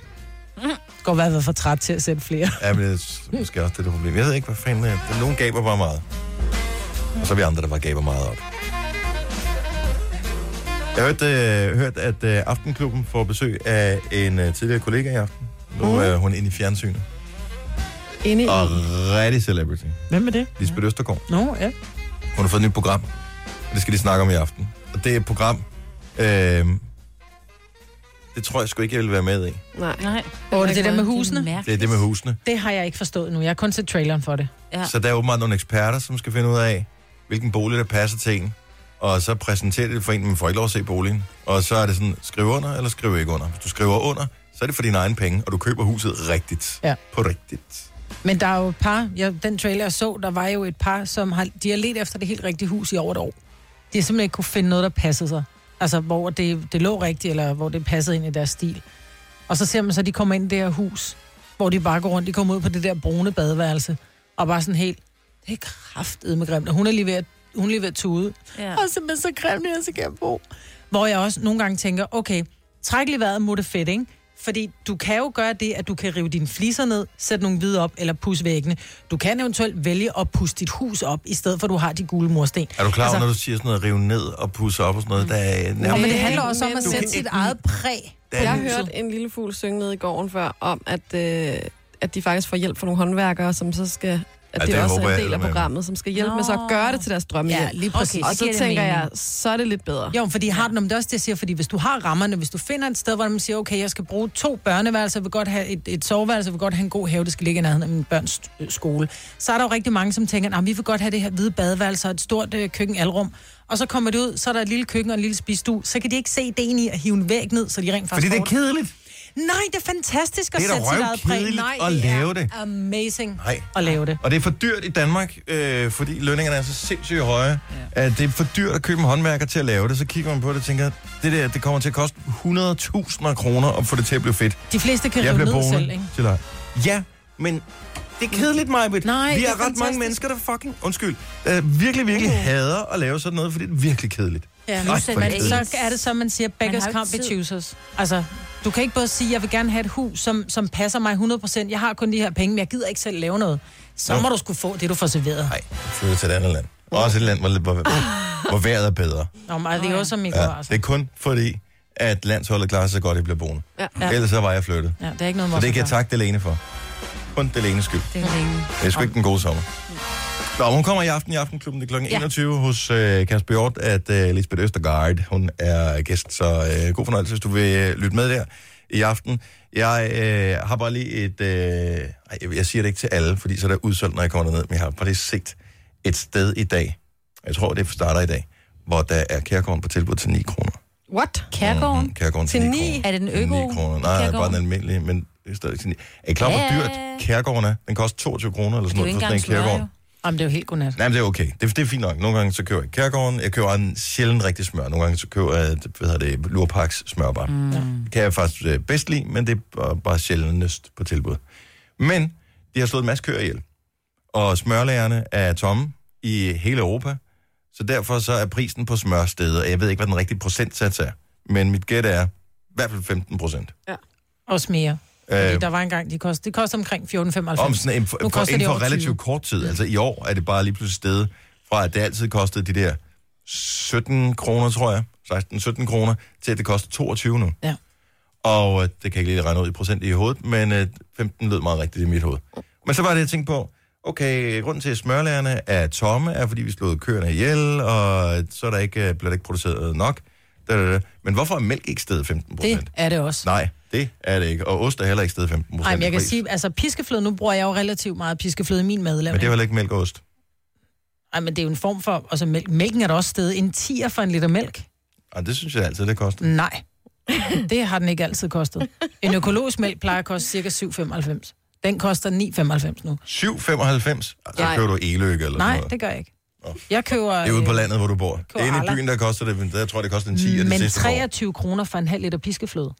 Går være været for træt til at sætte flere.
Ja, men det er måske også det, der problem. Jeg ved ikke, hvad fanden er. det. Nogen gaber bare meget. Og så er vi andre, der bare gaber meget op. Jeg har hørt, øh, hørt at øh, Aftenklubben får besøg af en øh, tidligere kollega i aften. Nu
Mm.
er hun inde i fjernsynet.
Inde i...
Og rigtig celebrity.
Hvem er det?
Lisbeth Østergaard.
Nå, ja.
Hun har fået et nyt program. Og det skal de snakke om i aften. Og det er et program... Øh, det tror jeg sgu ikke, jeg vil være med i.
Nej.
Nej.
Og det er det der med husene?
Det er det med husene.
Det har jeg ikke forstået nu. Jeg har kun set traileren for det.
Ja.
Så der er åbenbart nogle eksperter, som skal finde ud af, hvilken bolig, der passer til en. Og så præsenterer de det for en, men får ikke lov at se boligen. Og så er det sådan, skriv under eller skriv ikke under. Hvis du skriver under, så er det for dine egne penge, og du køber huset rigtigt.
Ja.
På rigtigt.
Men der er jo et par, ja, den trailer jeg så, der var jo et par, som har, de har let efter det helt rigtige hus i over et år. De har simpelthen ikke kunne finde noget, der passede sig. Altså, hvor det, det lå rigtigt, eller hvor det passede ind i deres stil. Og så ser man så, at de kommer ind i det her hus, hvor de bare går rundt, de kommer ud på det der brune badeværelse, og bare sådan helt, det er kraftet med grimt. Og hun er lige ved at, hun er lige ved at tude.
Ja.
Og simpelthen så grimt, jeg så kan bo. Hvor jeg også nogle gange tænker, okay, træk lige vejret mod det fedt, ikke? Fordi du kan jo gøre det, at du kan rive dine fliser ned, sætte nogle hvide op, eller pusse væggene. Du kan eventuelt vælge at pusse dit hus op, i stedet for at du har de gule mursten.
Er du klar altså, når du siger sådan noget, rive ned og pusse op og sådan noget, der er
Og
nærmest...
men det handler også om at sætte sit eget præg.
Jeg
huset.
hørte en lille fugl synge nede i gården før, om at, øh, at de faktisk får hjælp fra nogle håndværkere, som så skal... At
Ja,
det,
det
også er en del af programmet, som skal hjælpe med så at gøre det til deres drømmehjem.
Ja, lige præcis.
Og
Så
så
det
tænker
mening.
jeg, så er det lidt bedre.
Jo, fordi har den om det også det, jeg siger, fordi hvis du har rammerne, hvis du finder et sted, hvor man siger, okay, jeg skal bruge to børneværelser, jeg vil godt have et, et soveværelse, jeg vil godt have en god have, det skal ligge i nærheden af min børns øh, skole. Så er der jo rigtig mange, som tænker, at vi vil godt have det her hvide badeværelse og et stort øh, køkkenalrum. Og så kommer det ud, så er der et lille køkken og en lille spisestue. Så kan de ikke se ideen i at hive en væg ned, så de rent faktisk
Fordi det er kedeligt.
Nej, det er fantastisk at
Det er
sætte sit eget præg. Nej,
at
det
lave
er
det.
amazing
Nej.
at lave det.
Og det er for dyrt i Danmark, øh, fordi lønningerne er så sindssygt høje, ja. at det er for dyrt at købe en håndværker til at lave det. Så kigger man på det og tænker, det der, det kommer til at koste 100.000 kroner at få det til at blive fedt.
De fleste kan rive ned selv, ikke?
til dig. Ja, men det er kedeligt, Majbet.
Nej,
Vi er
er
ret mange
fantastisk.
mennesker, der fucking, undskyld, der virkelig, virkelig
Uh.
hader at lave sådan noget, fordi det er virkelig kedeligt.
Ja,
Ej, kedeligt.
så er det så, man siger, beggars
har
can't be choosers. Altså, du kan ikke både sige, jeg vil gerne have et hus, som, som passer mig 100%. Jeg har kun de her penge, men jeg gider ikke selv lave noget. Så må du skulle få det, du får serveret.
Nej, flytte til et andet land. Også et land, hvor, hvor, hvor vejret er bedre.
Nå, men det er jo som i går,
Ja,
altså.
det er kun fordi, at landsholdet klarer sig godt, at jeg bliver boende.
Ja.
Ja. Ellers så var jeg flyttet.
Ja, det er ikke noget,
Så det kan jeg takke Delene for. Kun Delenes skyld.
Det er.
Det er sgu ikke den gode sommer. Nå, hun kommer i aften i Aftenklubben. Det er kl.
Ja.
21 hos øh, Kasper Hjort, at øh, Lisbeth Østergaard, hun er gæst. Så øh, god fornøjelse, hvis du vil øh, lytte med der i aften. Jeg øh, har bare lige et... Øh, ej, jeg- siger det ikke til alle, fordi så er det udsolgt, når jeg kommer derned. Men jeg har bare lige set et sted i dag. Jeg tror, det starter i dag, hvor der er kærgården på tilbud til 9 kroner.
What?
Kærgården?
Mm, kærgården til
Til
9
ni?
kroner.
Er det den øko?
9 kroner. Nej,
Kærgården?
bare den almindelige, men det er stadig til 9. Er I klar, hvor dyrt kærgården er? Den koster 22 kroner eller sådan noget for sådan en kærgård.
jo.
Jamen, det er jo helt godnat.
Nej, men det er okay. Det, det er fint nok. Nogle gange så køber jeg kærgården. Jeg køber en sjældent rigtig smør. Nogle gange så køber jeg, hvad hedder det, Lurpaks smørbar. Mm. Det kan jeg faktisk øh, bedst lide, men det er bare, bare sjældent på tilbud. Men de har slået en masse køer ihjel. Og smørlagerne er tomme i hele Europa. Så derfor så er prisen på smørsteder, jeg ved ikke, hvad den rigtige procentsats er, men mit gæt er i hvert fald 15 procent.
Også mere. Fordi
Øh,
der var engang, de kostede, de kostede omkring 14,95.
om sådan en, for,
Nu
for, inden for
over 20.
relativt kort tid. Altså i år er det bare lige pludselig stedet fra, at det altid kostede de der 17 kroner, tror jeg, 16-17 kroner, til at det koster 22 nu.
Ja.
Og øh, det kan jeg ikke lige regne ud i procent i hovedet, men øh, 15 lød meget rigtigt i mit hoved. Men så var det, jeg tænkte på, okay, grunden til, at smørlærerne er tomme, er, fordi vi slog køerne ihjel, og så er der ikke, øh, bliver der ikke produceret nok. Da, da. Men hvorfor er mælk ikke stedet 15 procent?
Det er det også.
Nej, det er det ikke. Og ost er heller ikke stedet 15 procent.
Nej, men jeg kan sige, altså piskefløde, nu bruger jeg jo relativt meget piskefløde i min
Men
madlavning.
det er heller ikke mælk og ost.
Ej, men det er jo en form for, altså mælk, mælken er der også stedet en tier for en liter mælk.
Og det synes jeg altid, det koster.
Nej, *laughs* det har den ikke altid kostet. En økologisk mælk plejer at koste cirka 7,95. Den koster 9,95 nu.
7,95? Altså,
Nej.
køber du eløg eller
Nej,
sådan noget.
det gør jeg ikke. Jeg køber...
Det er ude på
øh,
landet, hvor du bor. Inde i byen, der koster det, men der tror jeg, det koster en 10 af det
Men
sidste år.
23 kroner for en halv liter piskefløde.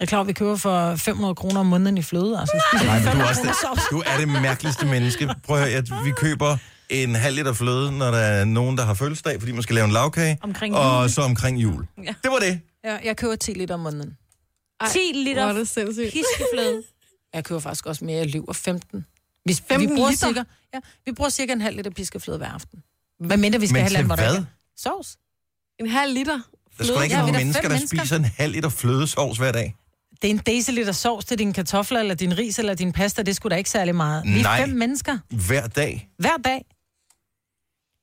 Jeg er klar, at vi køber for 500 kroner om måneden i fløde. Altså,
Nej, men du er,
500
også det, du er det mærkeligste menneske. Prøv at høre, at vi køber en halv liter fløde, når der er nogen, der har fødselsdag, fordi man skal lave en lavkage.
Omkring
og
jul.
så omkring jul.
Ja.
Det var det.
Ja, jeg køber 10 liter om måneden.
10 liter
hvor er det
piskefløde.
Jeg køber faktisk også mere. Jeg lyver 15. Vi,
15
vi bruger
liter?
Cirka, ja, vi bruger cirka en halv liter piskefløde hver aften. Hvad mindre vi skal
Men
have
til
land, hvor der
hvad?
er sovs.
En halv liter?
Der skal ikke
Ja,
nogen
vi er da
mennesker, der
mennesker.
spiser en halv liter flødesovs hver dag.
Det er en deciliter sovs til dine kartofler, eller din ris, eller din pasta. Det skulle da ikke særlig meget. Vi er
Nej.
fem mennesker.
Hver dag.
Hver dag.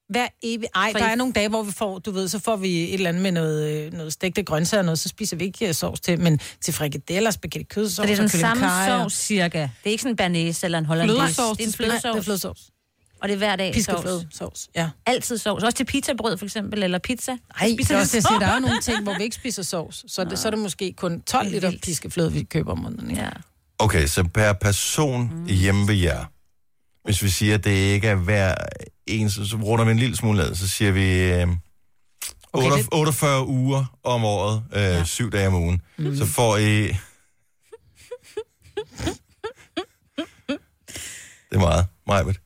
Hver evig... Ej, der
I-
er nogle dage, hvor vi får, du ved, så får vi et eller andet med noget, øh, noget stegte grøntsager og noget, så spiser vi ikke øh, sovs til, men til frikadeller, spaghetti kødsovs
Så det er den samme sovs, cirka. Det er ikke sådan en bernæse eller en hollandaise.
Flødesovs.
Det er en
Nej, det er
flødesovs.
flødesovs.
Og det er hver dag
Piskefløde
sovs.
sovs, ja.
Altid sovs. Også til pizzabrød for eksempel, eller pizza.
Nej, det er også, jeg siger, der er jo nogle ting, hvor vi ikke spiser sovs. Så, er det, så er det måske kun 12 liter piskefløde, vi køber om måneden. Ikke?
Ja.
Okay, så per person mm. hjemme ved jer, hvis vi siger, at det ikke er hver en, så, så runder vi en lille smule ned, så siger vi øh,
Okay,
48,
det-
48 uger om året, øh, ja. syv dage om ugen, mm. så får I... det er meget, Majbet.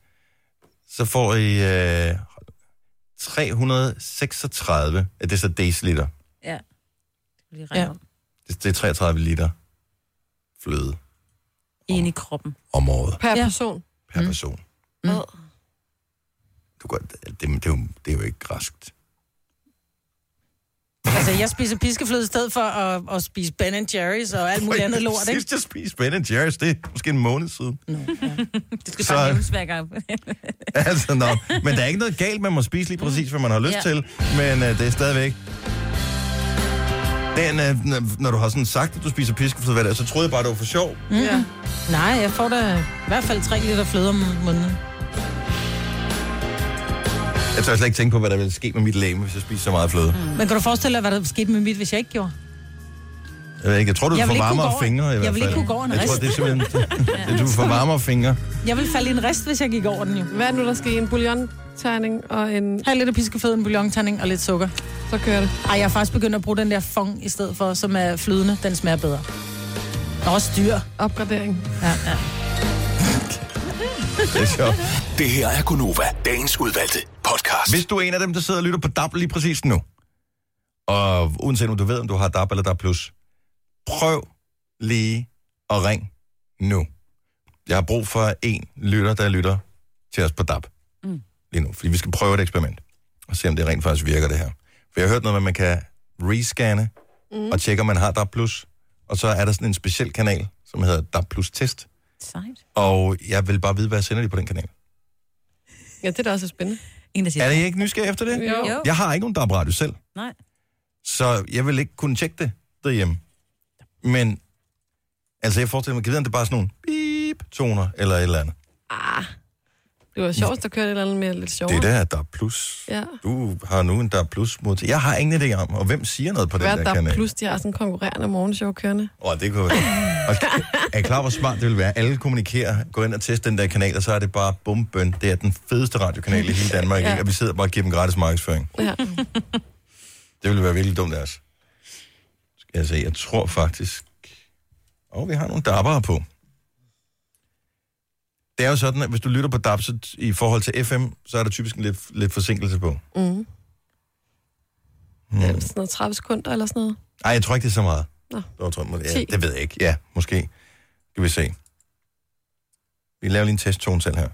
Så får I øh, 336, ja, det er så deciliter.
Ja.
Ja.
Det, det er 33 liter fløde
Ind i kroppen.
om året
Per
Ja.
person.
Per mm. person.
Mm.
Du går, det, det, det, er jo, det er jo ikke raskt.
Altså, jeg spiser piskefløde i stedet for at, at spise Ben Jerry's og alt muligt andet lort, ikke?
Sidst jeg spiste Ben Jerry's, det er måske en måned siden. *laughs*
Det skal
Så-
bare nævnes hver gang. *laughs*
altså, nå. Men der er ikke noget galt, man må spise lige præcis, hvad man har lyst
Ja.
til. Men øh, det er stadigvæk... Den, øh, når- du har sådan sagt, at du spiser piskefløde hver dag, så troede jeg bare, det var for sjov.
Mm. Ja. Nej, jeg får da i hvert fald 3 liter fløde om måneden.
Jeg tør slet ikke tænke på, hvad der ville ske med mit læme, hvis jeg spiser så meget fløde. Mm.
Men kan du forestille dig, hvad der skete med mit, hvis jeg ikke gjorde?
Jeg ved ikke, jeg tror, du
Jeg
får
vil ikke
varmere
kunne gå-
fingre i hvert
jeg vil
fald.
ikke kunne gå over en
Jeg tror,
rist.
det er simpelthen... *laughs* du får varmere fingre.
Jeg vil falde i en rist, hvis jeg gik over den jo.
Hvad er nu, der skal i en bouillon-terning og en...
Halv liter piskefed, en bouillonterning og lidt sukker.
Så kører det.
Ej, jeg har faktisk begyndt at bruge den der fong i stedet for, som er flydende. Den smager bedre. Og også dyr.
Opgradering.
Ja, ja. *laughs*
Det er sjovt.
Det her er Gunova, dagens udvalgte podcast.
Hvis du er en af dem, der sidder og lytter på DAB lige præcis nu, og uanset om du ved, om du har DAB eller DAB+, prøv lige at ring nu. Jeg har brug for en lytter, der lytter til os på DAB.
Mm.
Lige nu, fordi vi skal prøve et eksperiment, og se om det rent faktisk virker det her. For jeg har hørt noget med, at man kan rescanne, mm. og tjekke, om man har DAB+, og så er der sådan en speciel kanal, som hedder DAB Plus Test,
Sejt.
og jeg vil bare vide, hvad jeg sender de på den kanal.
Ja, det er da også spændende.
En, der siger,
Er det ikke nysgerrig efter det?
Jo.
Jo.
Jeg har ikke nogen DAB-radio selv.
Nej.
Så jeg vil ikke kunne tjekke det derhjemme. Men, altså jeg forestiller mig, kan vide, om det er bare sådan nogle beep-toner eller et eller andet.
Ah, det var sjovt, at køre et eller andet mere lidt
Det
sjovere.
er der, der er plus.
Ja.
Du har nu en der er plus mod Jeg har ingen idé om, og hvem siger noget på den
Hvad
der
der
kanal?
plus, de har sådan en konkurrerende morgenshow kørende.
Åh, det kunne være. Og er I klar, hvor smart det vil være? Alle kommunikerer, går ind og tester den der kanal, og så er det bare bumbøn. Det er den fedeste radiokanal i hele Danmark,
ja.
og vi sidder bare og giver dem gratis markedsføring.
Ja.
Det ville være virkelig dumt af os. Skal jeg se, jeg tror faktisk... Åh, oh, vi har nogle dabber på. Det er jo sådan, at hvis du lytter på DAB, så i forhold til FM, så er der typisk en lidt, lidt forsinkelse på.
Mm.
Hmm.
Ja, sådan noget 30 sekunder eller sådan noget.
Ej, jeg tror ikke, det er så meget.
Nå.
Det, tror jeg, ja,
10.
det ved jeg ikke. Ja, måske. Skal vi se. Vi laver lige en testtone selv her.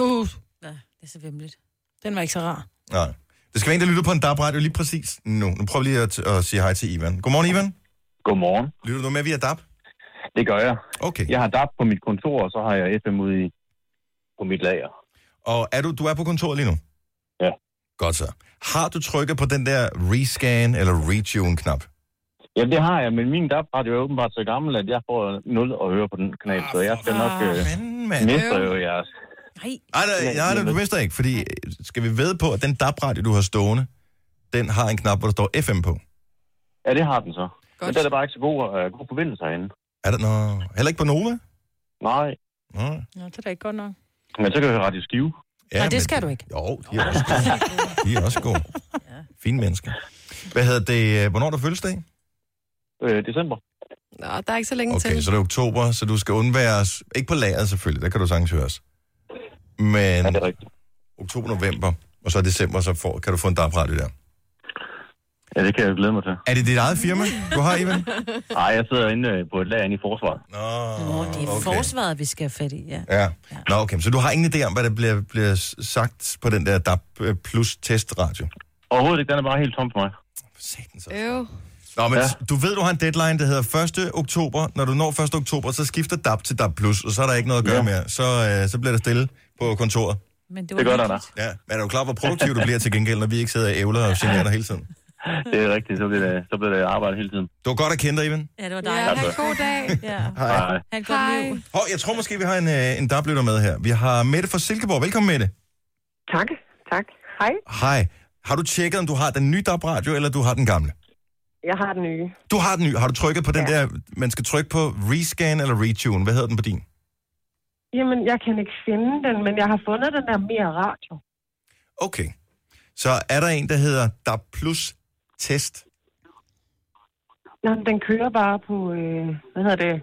Uh.
Ja, det er så vemmeligt.
Den var ikke så rar.
Nej. Det skal være en, der lytter på en DAB-radio lige præcis nu. Nu prøver vi lige at, at sige hej til Ivan. Godmorgen, Ivan.
Godmorgen.
Lytter du med via DAB?
Det gør jeg.
Okay.
Jeg har DAB på mit kontor, og så har jeg FM ude i, på mit lager.
Og er du, du er på kontoret lige nu?
Ja.
Godt så. Har du trykket på den der rescan eller retune-knap?
Ja, det har jeg, men min DAB-radio er åbenbart så gammel, at jeg får nul at høre på den kanal, så jeg skal nok øh, miste jo jeres.
Nej.
Nej, nej, nej, nej, du mister ikke, fordi øh, skal vi ved på, at den DAB-radio, du har stående, den har en knap, hvor der står FM på.
Ja, det har den så. Godt. Men der er der bare ikke så god, uh, god forbindelse herinde.
Er der noget? Heller ikke på Nova?
Nej,
Nå.
Nå, det er da ikke godt nok.
men så kan jeg høre Radio Skive.
Ja,
Nej, det
men-
skal du ikke.
Jo, de er også gode. De er også gode. *laughs* Fine mennesker. Hvad hedder det? øh, Hvornår er der fødselsdag?
Øh, december.
Nå, der er ikke så længe
Okay,
til.
så det er oktober, så du skal undværes. Ikke på lageret selvfølgelig, der kan du sagtens høres. Men ja,
det er rigtigt.
oktober, november, og så december, så får, kan du få en DAB-radio der.
Ja, det kan jeg glæde mig til.
Er det dit eget firma, du har, Ivan?
Nej, jeg sidder inde øh, på et lager inde i forsvaret.
Nå,
Nå, det er
okay.
forsvaret, vi skal have fat i, ja.
Ja. Nå, okay. Så du har ingen idé om, hvad der bliver, bliver sagt på den der DAB plus testradio?
Overhovedet ikke, den er bare helt tom for mig.
Øv.
Nå, men
Ja.
du ved, du har en deadline, der hedder 1. oktober. Når du når 1. oktober, så skifter DAB til DAB+, og så er der ikke noget at gøre
Ja.
mere. Så, øh, så bliver der stille på kontoret.
Men det,
Det gør der da.
Ja, men er du klar, hvor produktiv du bliver til gengæld, når vi ikke sidder og ævler og generer dig hele tiden? *laughs*
Det er rigtigt, så bliver det, så bliver det arbejde hele tiden.
Det var godt at kende dig, Ivan.
Ja, det var
Ja,
dejligt.
ha' en god dag.
Ja.
Hej.
Hej.
Ha' et godt
Hej.
liv.
Hov, jeg tror måske, vi har en, øh, en DAB-lytter med her. Vi har Mette fra Silkeborg. Velkommen, Mette.
Tak, tak. Hej,
Hej. Har du tjekket, om du har den nye DAB-radio, eller du har den gamle?
jeg har den nye.
Du har den nye. Har du trykket på den
Ja.
der, man skal trykke på rescan eller retune? Hvad hedder den på din?
Jamen, jeg kan ikke finde den, men jeg har fundet den der mere radio.
Okay. Så er der en, der hedder DAB Plus Test.
Nå, men den kører bare på, øh, hvad hedder det,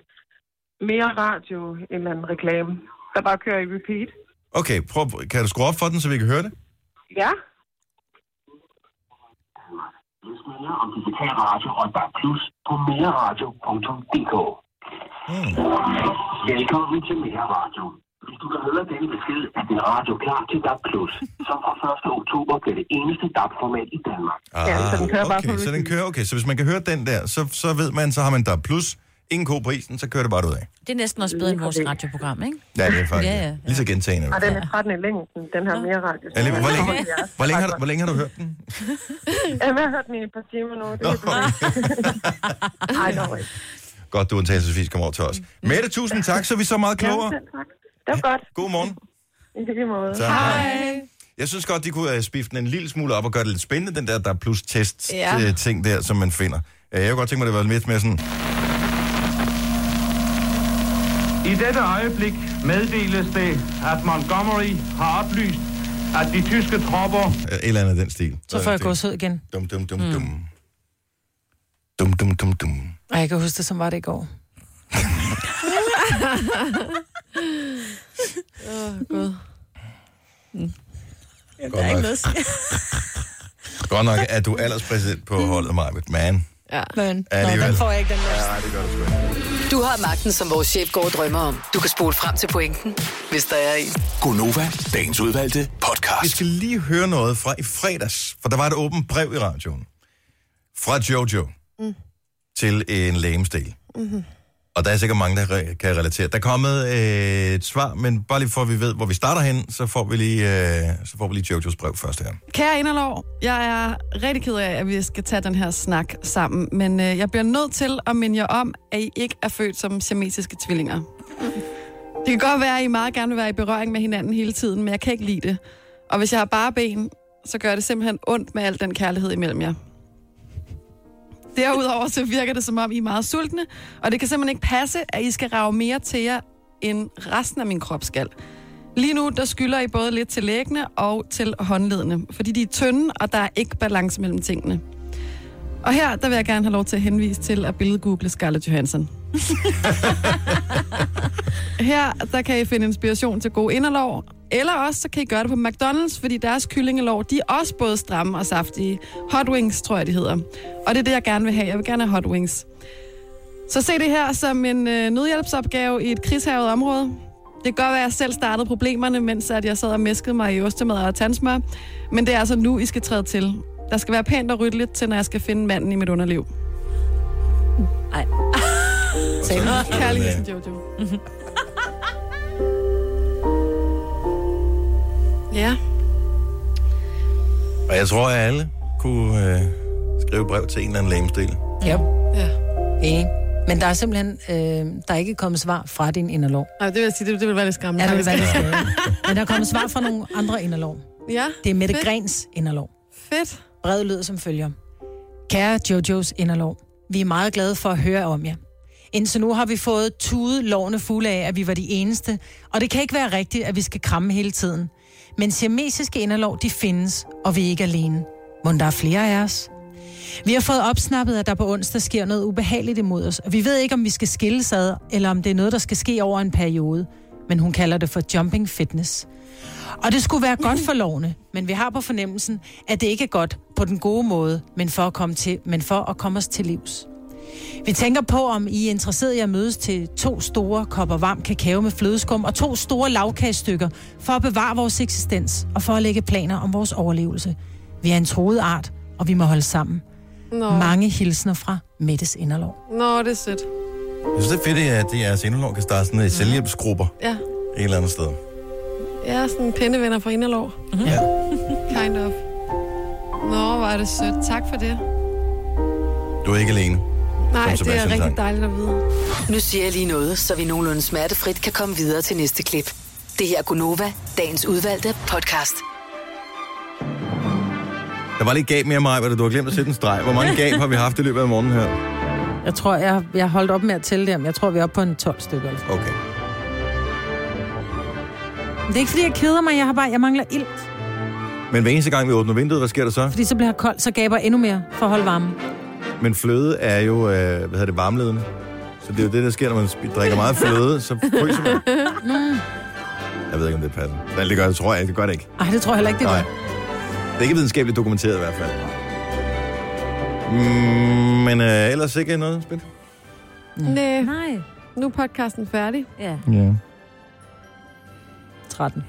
mere radio, en eller anden reklame, der bare kører i repeat.
Okay, prøv, kan du skrue op for den, så vi kan høre det?
Ja,
om digital radio og DAB Plus på mereradio.dk.
Hmm.
Velkommen til Mere Radio. Hvis du kan høre denne besked, er din radio klar til DAB Plus, som fra 1. oktober bliver det eneste DAB-format i Danmark.
Ah,
Ja, så den kører bare
okay,
på
så den kører, okay. Så hvis man kan høre den der, så, så ved man, så har man DAB Plus. Ingen ko på isen, så kører det bare ud af.
Det er næsten også bedre end vores radioprogram, ikke?
Ja, det er faktisk
Ja, ja, ja.
lige så gentagende.
og den er 13 i længden, den her mere radio.
Er det- Hvor længe, hvor, længe har, du- hvor længe har du hørt den?
Jamen, jeg har hørt den i et par timer nu. Det er *laughs* Ej, dog ikke.
Godt, du undtagelsesvis kommer over til os. Mette, tusind tak, så er vi så meget klogere.
Ja, tak. Det var godt.
God morgen. *laughs*
I lige måde.
Tak. Hej. Jeg synes godt, de kunne uh, spifte den en lille smule op og gøre det lidt spændende, den der, der er plus test
Ja.
ja. ting der, som man finder. Øh, Jeg kunne godt tænke mig, at det var lidt mere sådan...
I dette øjeblik meddeles det, at Montgomery har oplyst, at de tyske tropper
øh, Et eller andet af den stil.
Så får jeg gåsehud igen.
Dum, dum, dum,
Mm.
dum. Dum, dum, dum, dum.
Ej, jeg kan huske det, som var det i går. *laughs*
Åh, Gud.
Godt nok. *laughs* Godt nok er du alderspræsident på holdet, Marvitt. Man.
Ja.
Men,
Alligevel.
den får jeg ikke, den der.
Ja, det gør du sgu ikke.
Du har magten, som vores chef går og drømmer om. Du kan spole frem til pointen, hvis der er en.
Gonova, dagens udvalgte podcast.
Vi skal lige høre noget fra i fredags, for der var et åbent brev i radioen. Fra Jojo
Mm.
Til en lægemsdel.
Mm-hmm.
Og der er sikkert mange, der re- kan relatere. Der er kommet øh, et svar, men bare lige for at vi ved, hvor vi starter hen, så får vi lige, øh, så får vi lige Jojos brev først her.
Kære Inderlov, jeg er rigtig ked af, at vi skal tage den her snak sammen, men øh, jeg bliver nødt til at minde jer om, at I ikke er født som siamesiske tvillinger. Det kan godt være, at I meget gerne vil være i berøring med hinanden hele tiden, men jeg kan ikke lide det. Og hvis jeg har bare ben, så gør det simpelthen ondt med al den kærlighed imellem jer. Derudover så virker det som om, I er meget sultne, og det kan simpelthen ikke passe, at I skal rave mere til jer, end resten af min krop skal. Lige nu, der skylder I både lidt til læggene og til håndledene, fordi de er tynde, og der er ikke balance mellem tingene. Og her, der vil jeg gerne have lov til at henvise til at billedgoogle Scarlett Johansson. *laughs* her, der kan I finde inspiration til gode inderlov, eller også så kan I gøre det på McDonald's, fordi deres kyllingelov, de er også både stramme og saftige. Hot wings, tror jeg, de hedder. Og det er det, jeg gerne vil have. Jeg vil gerne have hot wings. Så se det her som en øh, nødhjælpsopgave i et krigshavet område. Det kan godt være, at jeg selv startede problemerne, mens at jeg sad og mæskede mig i ostemad og tandsmør. Men det er altså nu, I skal træde til. Der skal være pænt og ryddeligt til, når jeg skal finde manden i mit underliv.
Ej. *laughs*
Sagde Kærlig hilsen, Jojo. *laughs* ja.
Og jeg tror, at alle kunne øh, skrive brev til en eller anden lægemsdel.
Ja.
Ja.
Enig. Men der er simpelthen øh, der er ikke kommet svar fra din inderlov.
Nej, det vil jeg sige, det, det vil være lidt skræmmende.
Ja, det vil være lidt *laughs* skræmmende. Men der er kommet svar fra nogle andre inderlov.
Ja,
Det er Mette
fedt.
Grens inderlov.
Fedt.
Brevet lyder som følger. Kære Jojos inderlov, vi er meget glade for at høre om jer. Indtil nu har vi fået tude lovene fulde af, at vi var de eneste, og det kan ikke være rigtigt, at vi skal kramme hele tiden. Men siamesiske inderlov, de findes, og vi er ikke alene. Må der er flere af os? Vi har fået opsnappet, at der på onsdag sker noget ubehageligt imod os, og vi ved ikke, om vi skal skilles ad, eller om det er noget, der skal ske over en periode. Men hun kalder det for jumping fitness. Og det skulle være godt for lovene, men vi har på fornemmelsen, at det ikke er godt på den gode måde, men for at komme, til, men for at komme os til livs. Vi tænker på, om I er interesseret i at mødes til to store kopper varm kakao med flødeskum og to store lavkagestykker for at bevare vores eksistens og for at lægge planer om vores overlevelse. Vi er en troet art, og vi må holde sammen.
Nå.
Mange hilsner fra Mettes Inderlov.
Nå, det er sødt.
Jeg synes, det er fedt, at det jeres inderlov kan starte sådan i selvhjælpsgrupper
Ja.
et eller andet sted.
Jeg er sådan pindevenner for inderlov.
Ja.
Kind of. Nå, hvor er det sødt. Tak for det.
Du er ikke alene.
Nej, det er rigtig
sang.
dejligt at vide.
Nu siger jeg lige noget, så vi nogenlunde smertefrit kan komme videre til næste klip. Det her er Gunova, dagens udvalgte podcast.
Der var lige gab mere mig, du har glemt at sætte en streg. Hvor mange gab har vi haft i løbet af morgenen her?
Jeg tror, jeg, jeg har holdt op med at tælle dem. Jeg tror, vi er oppe på en 12 stykker. Altså.
Okay.
Det er ikke, fordi jeg keder mig. Jeg, har bare, jeg mangler ilt.
Men hver eneste gang, vi åbner vinduet, hvad sker der så?
Fordi så bliver jeg koldt, så gaber jeg endnu mere for at holde varmen.
Men fløde er jo, øh, hvad hedder det, varmledende. Så det er jo det, der sker, når man drikker meget fløde, så fryser man. *laughs*
Mm.
Jeg ved ikke, om det passer. Men det gør det, tror jeg. Det gør det ikke.
Ej, det tror jeg heller ikke, det
Nej.
gør.
Det er ikke videnskabeligt dokumenteret i hvert fald. Mm, men øh, ellers ikke noget spændt?
Nej.
Nej.
Nu er podcasten færdig.
Ja.
Ja.
13.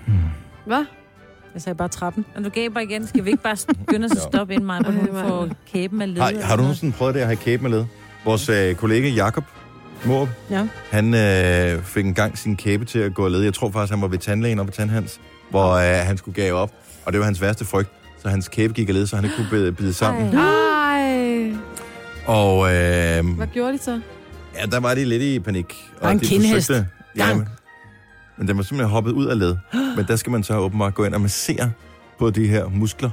Hvad?
Jeg sagde bare 13.
Og du gaber igen. Skal vi ikke bare begynde at *laughs* stoppe ind mig, hvor hun får kæben med led?
Har, har du nogensinde prøvet det at have kæbe med led? Vores øh, kollega Jakob Måb,
Ja.
han øh, fik engang sin kæbe til at gå led. Jeg tror faktisk, han var ved tandlægen og ved tandhans, hvor øh, han skulle gave op. Og det var hans værste frygt. Så hans kæbe gik af led, så han ikke kunne bide, bide sammen.
Ej.
Og øh,
Hvad gjorde de så?
ja, der var de lidt i panik.
Og en
de
kindhest.
ja,
Gang.
Men, den var simpelthen hoppet ud af led. Men der skal man så åbenbart gå ind og massere på de her muskler.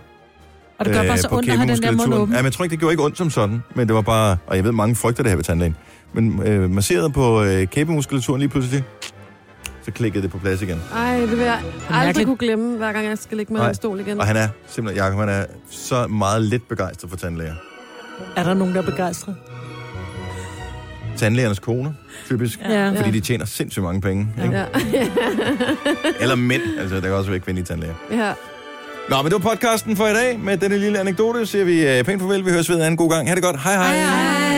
Og det gør bare så
på
ondt at have den der mund åben.
Ja, men jeg tror ikke, det gjorde ikke ondt som sådan, men det var bare, og jeg ved, mange frygter det her ved tandlægen, men øh, masseret på øh, kæbemuskulaturen lige pludselig, så klikkede det på plads igen.
Ej, det vil jeg aldrig kunne glemme, hver gang jeg skal ligge med
Nej.
en stol igen.
Og han er simpelthen, Jacob, han er så meget lidt begejstret for tandlæger.
Er der nogen, der er begejstret?
Tandlægernes koner, typisk.
Ja.
Fordi de tjener sindssygt mange penge. Ikke?
Ja. *laughs*
Eller mænd, altså der kan også være kvindelige tandlæger.
ja.
Nå, men det var podcasten for i dag. Med denne lille anekdote siger vi øh, pænt farvel. Vi høres ved en anden god gang. Ha' det godt. Hej hej. hej, hej.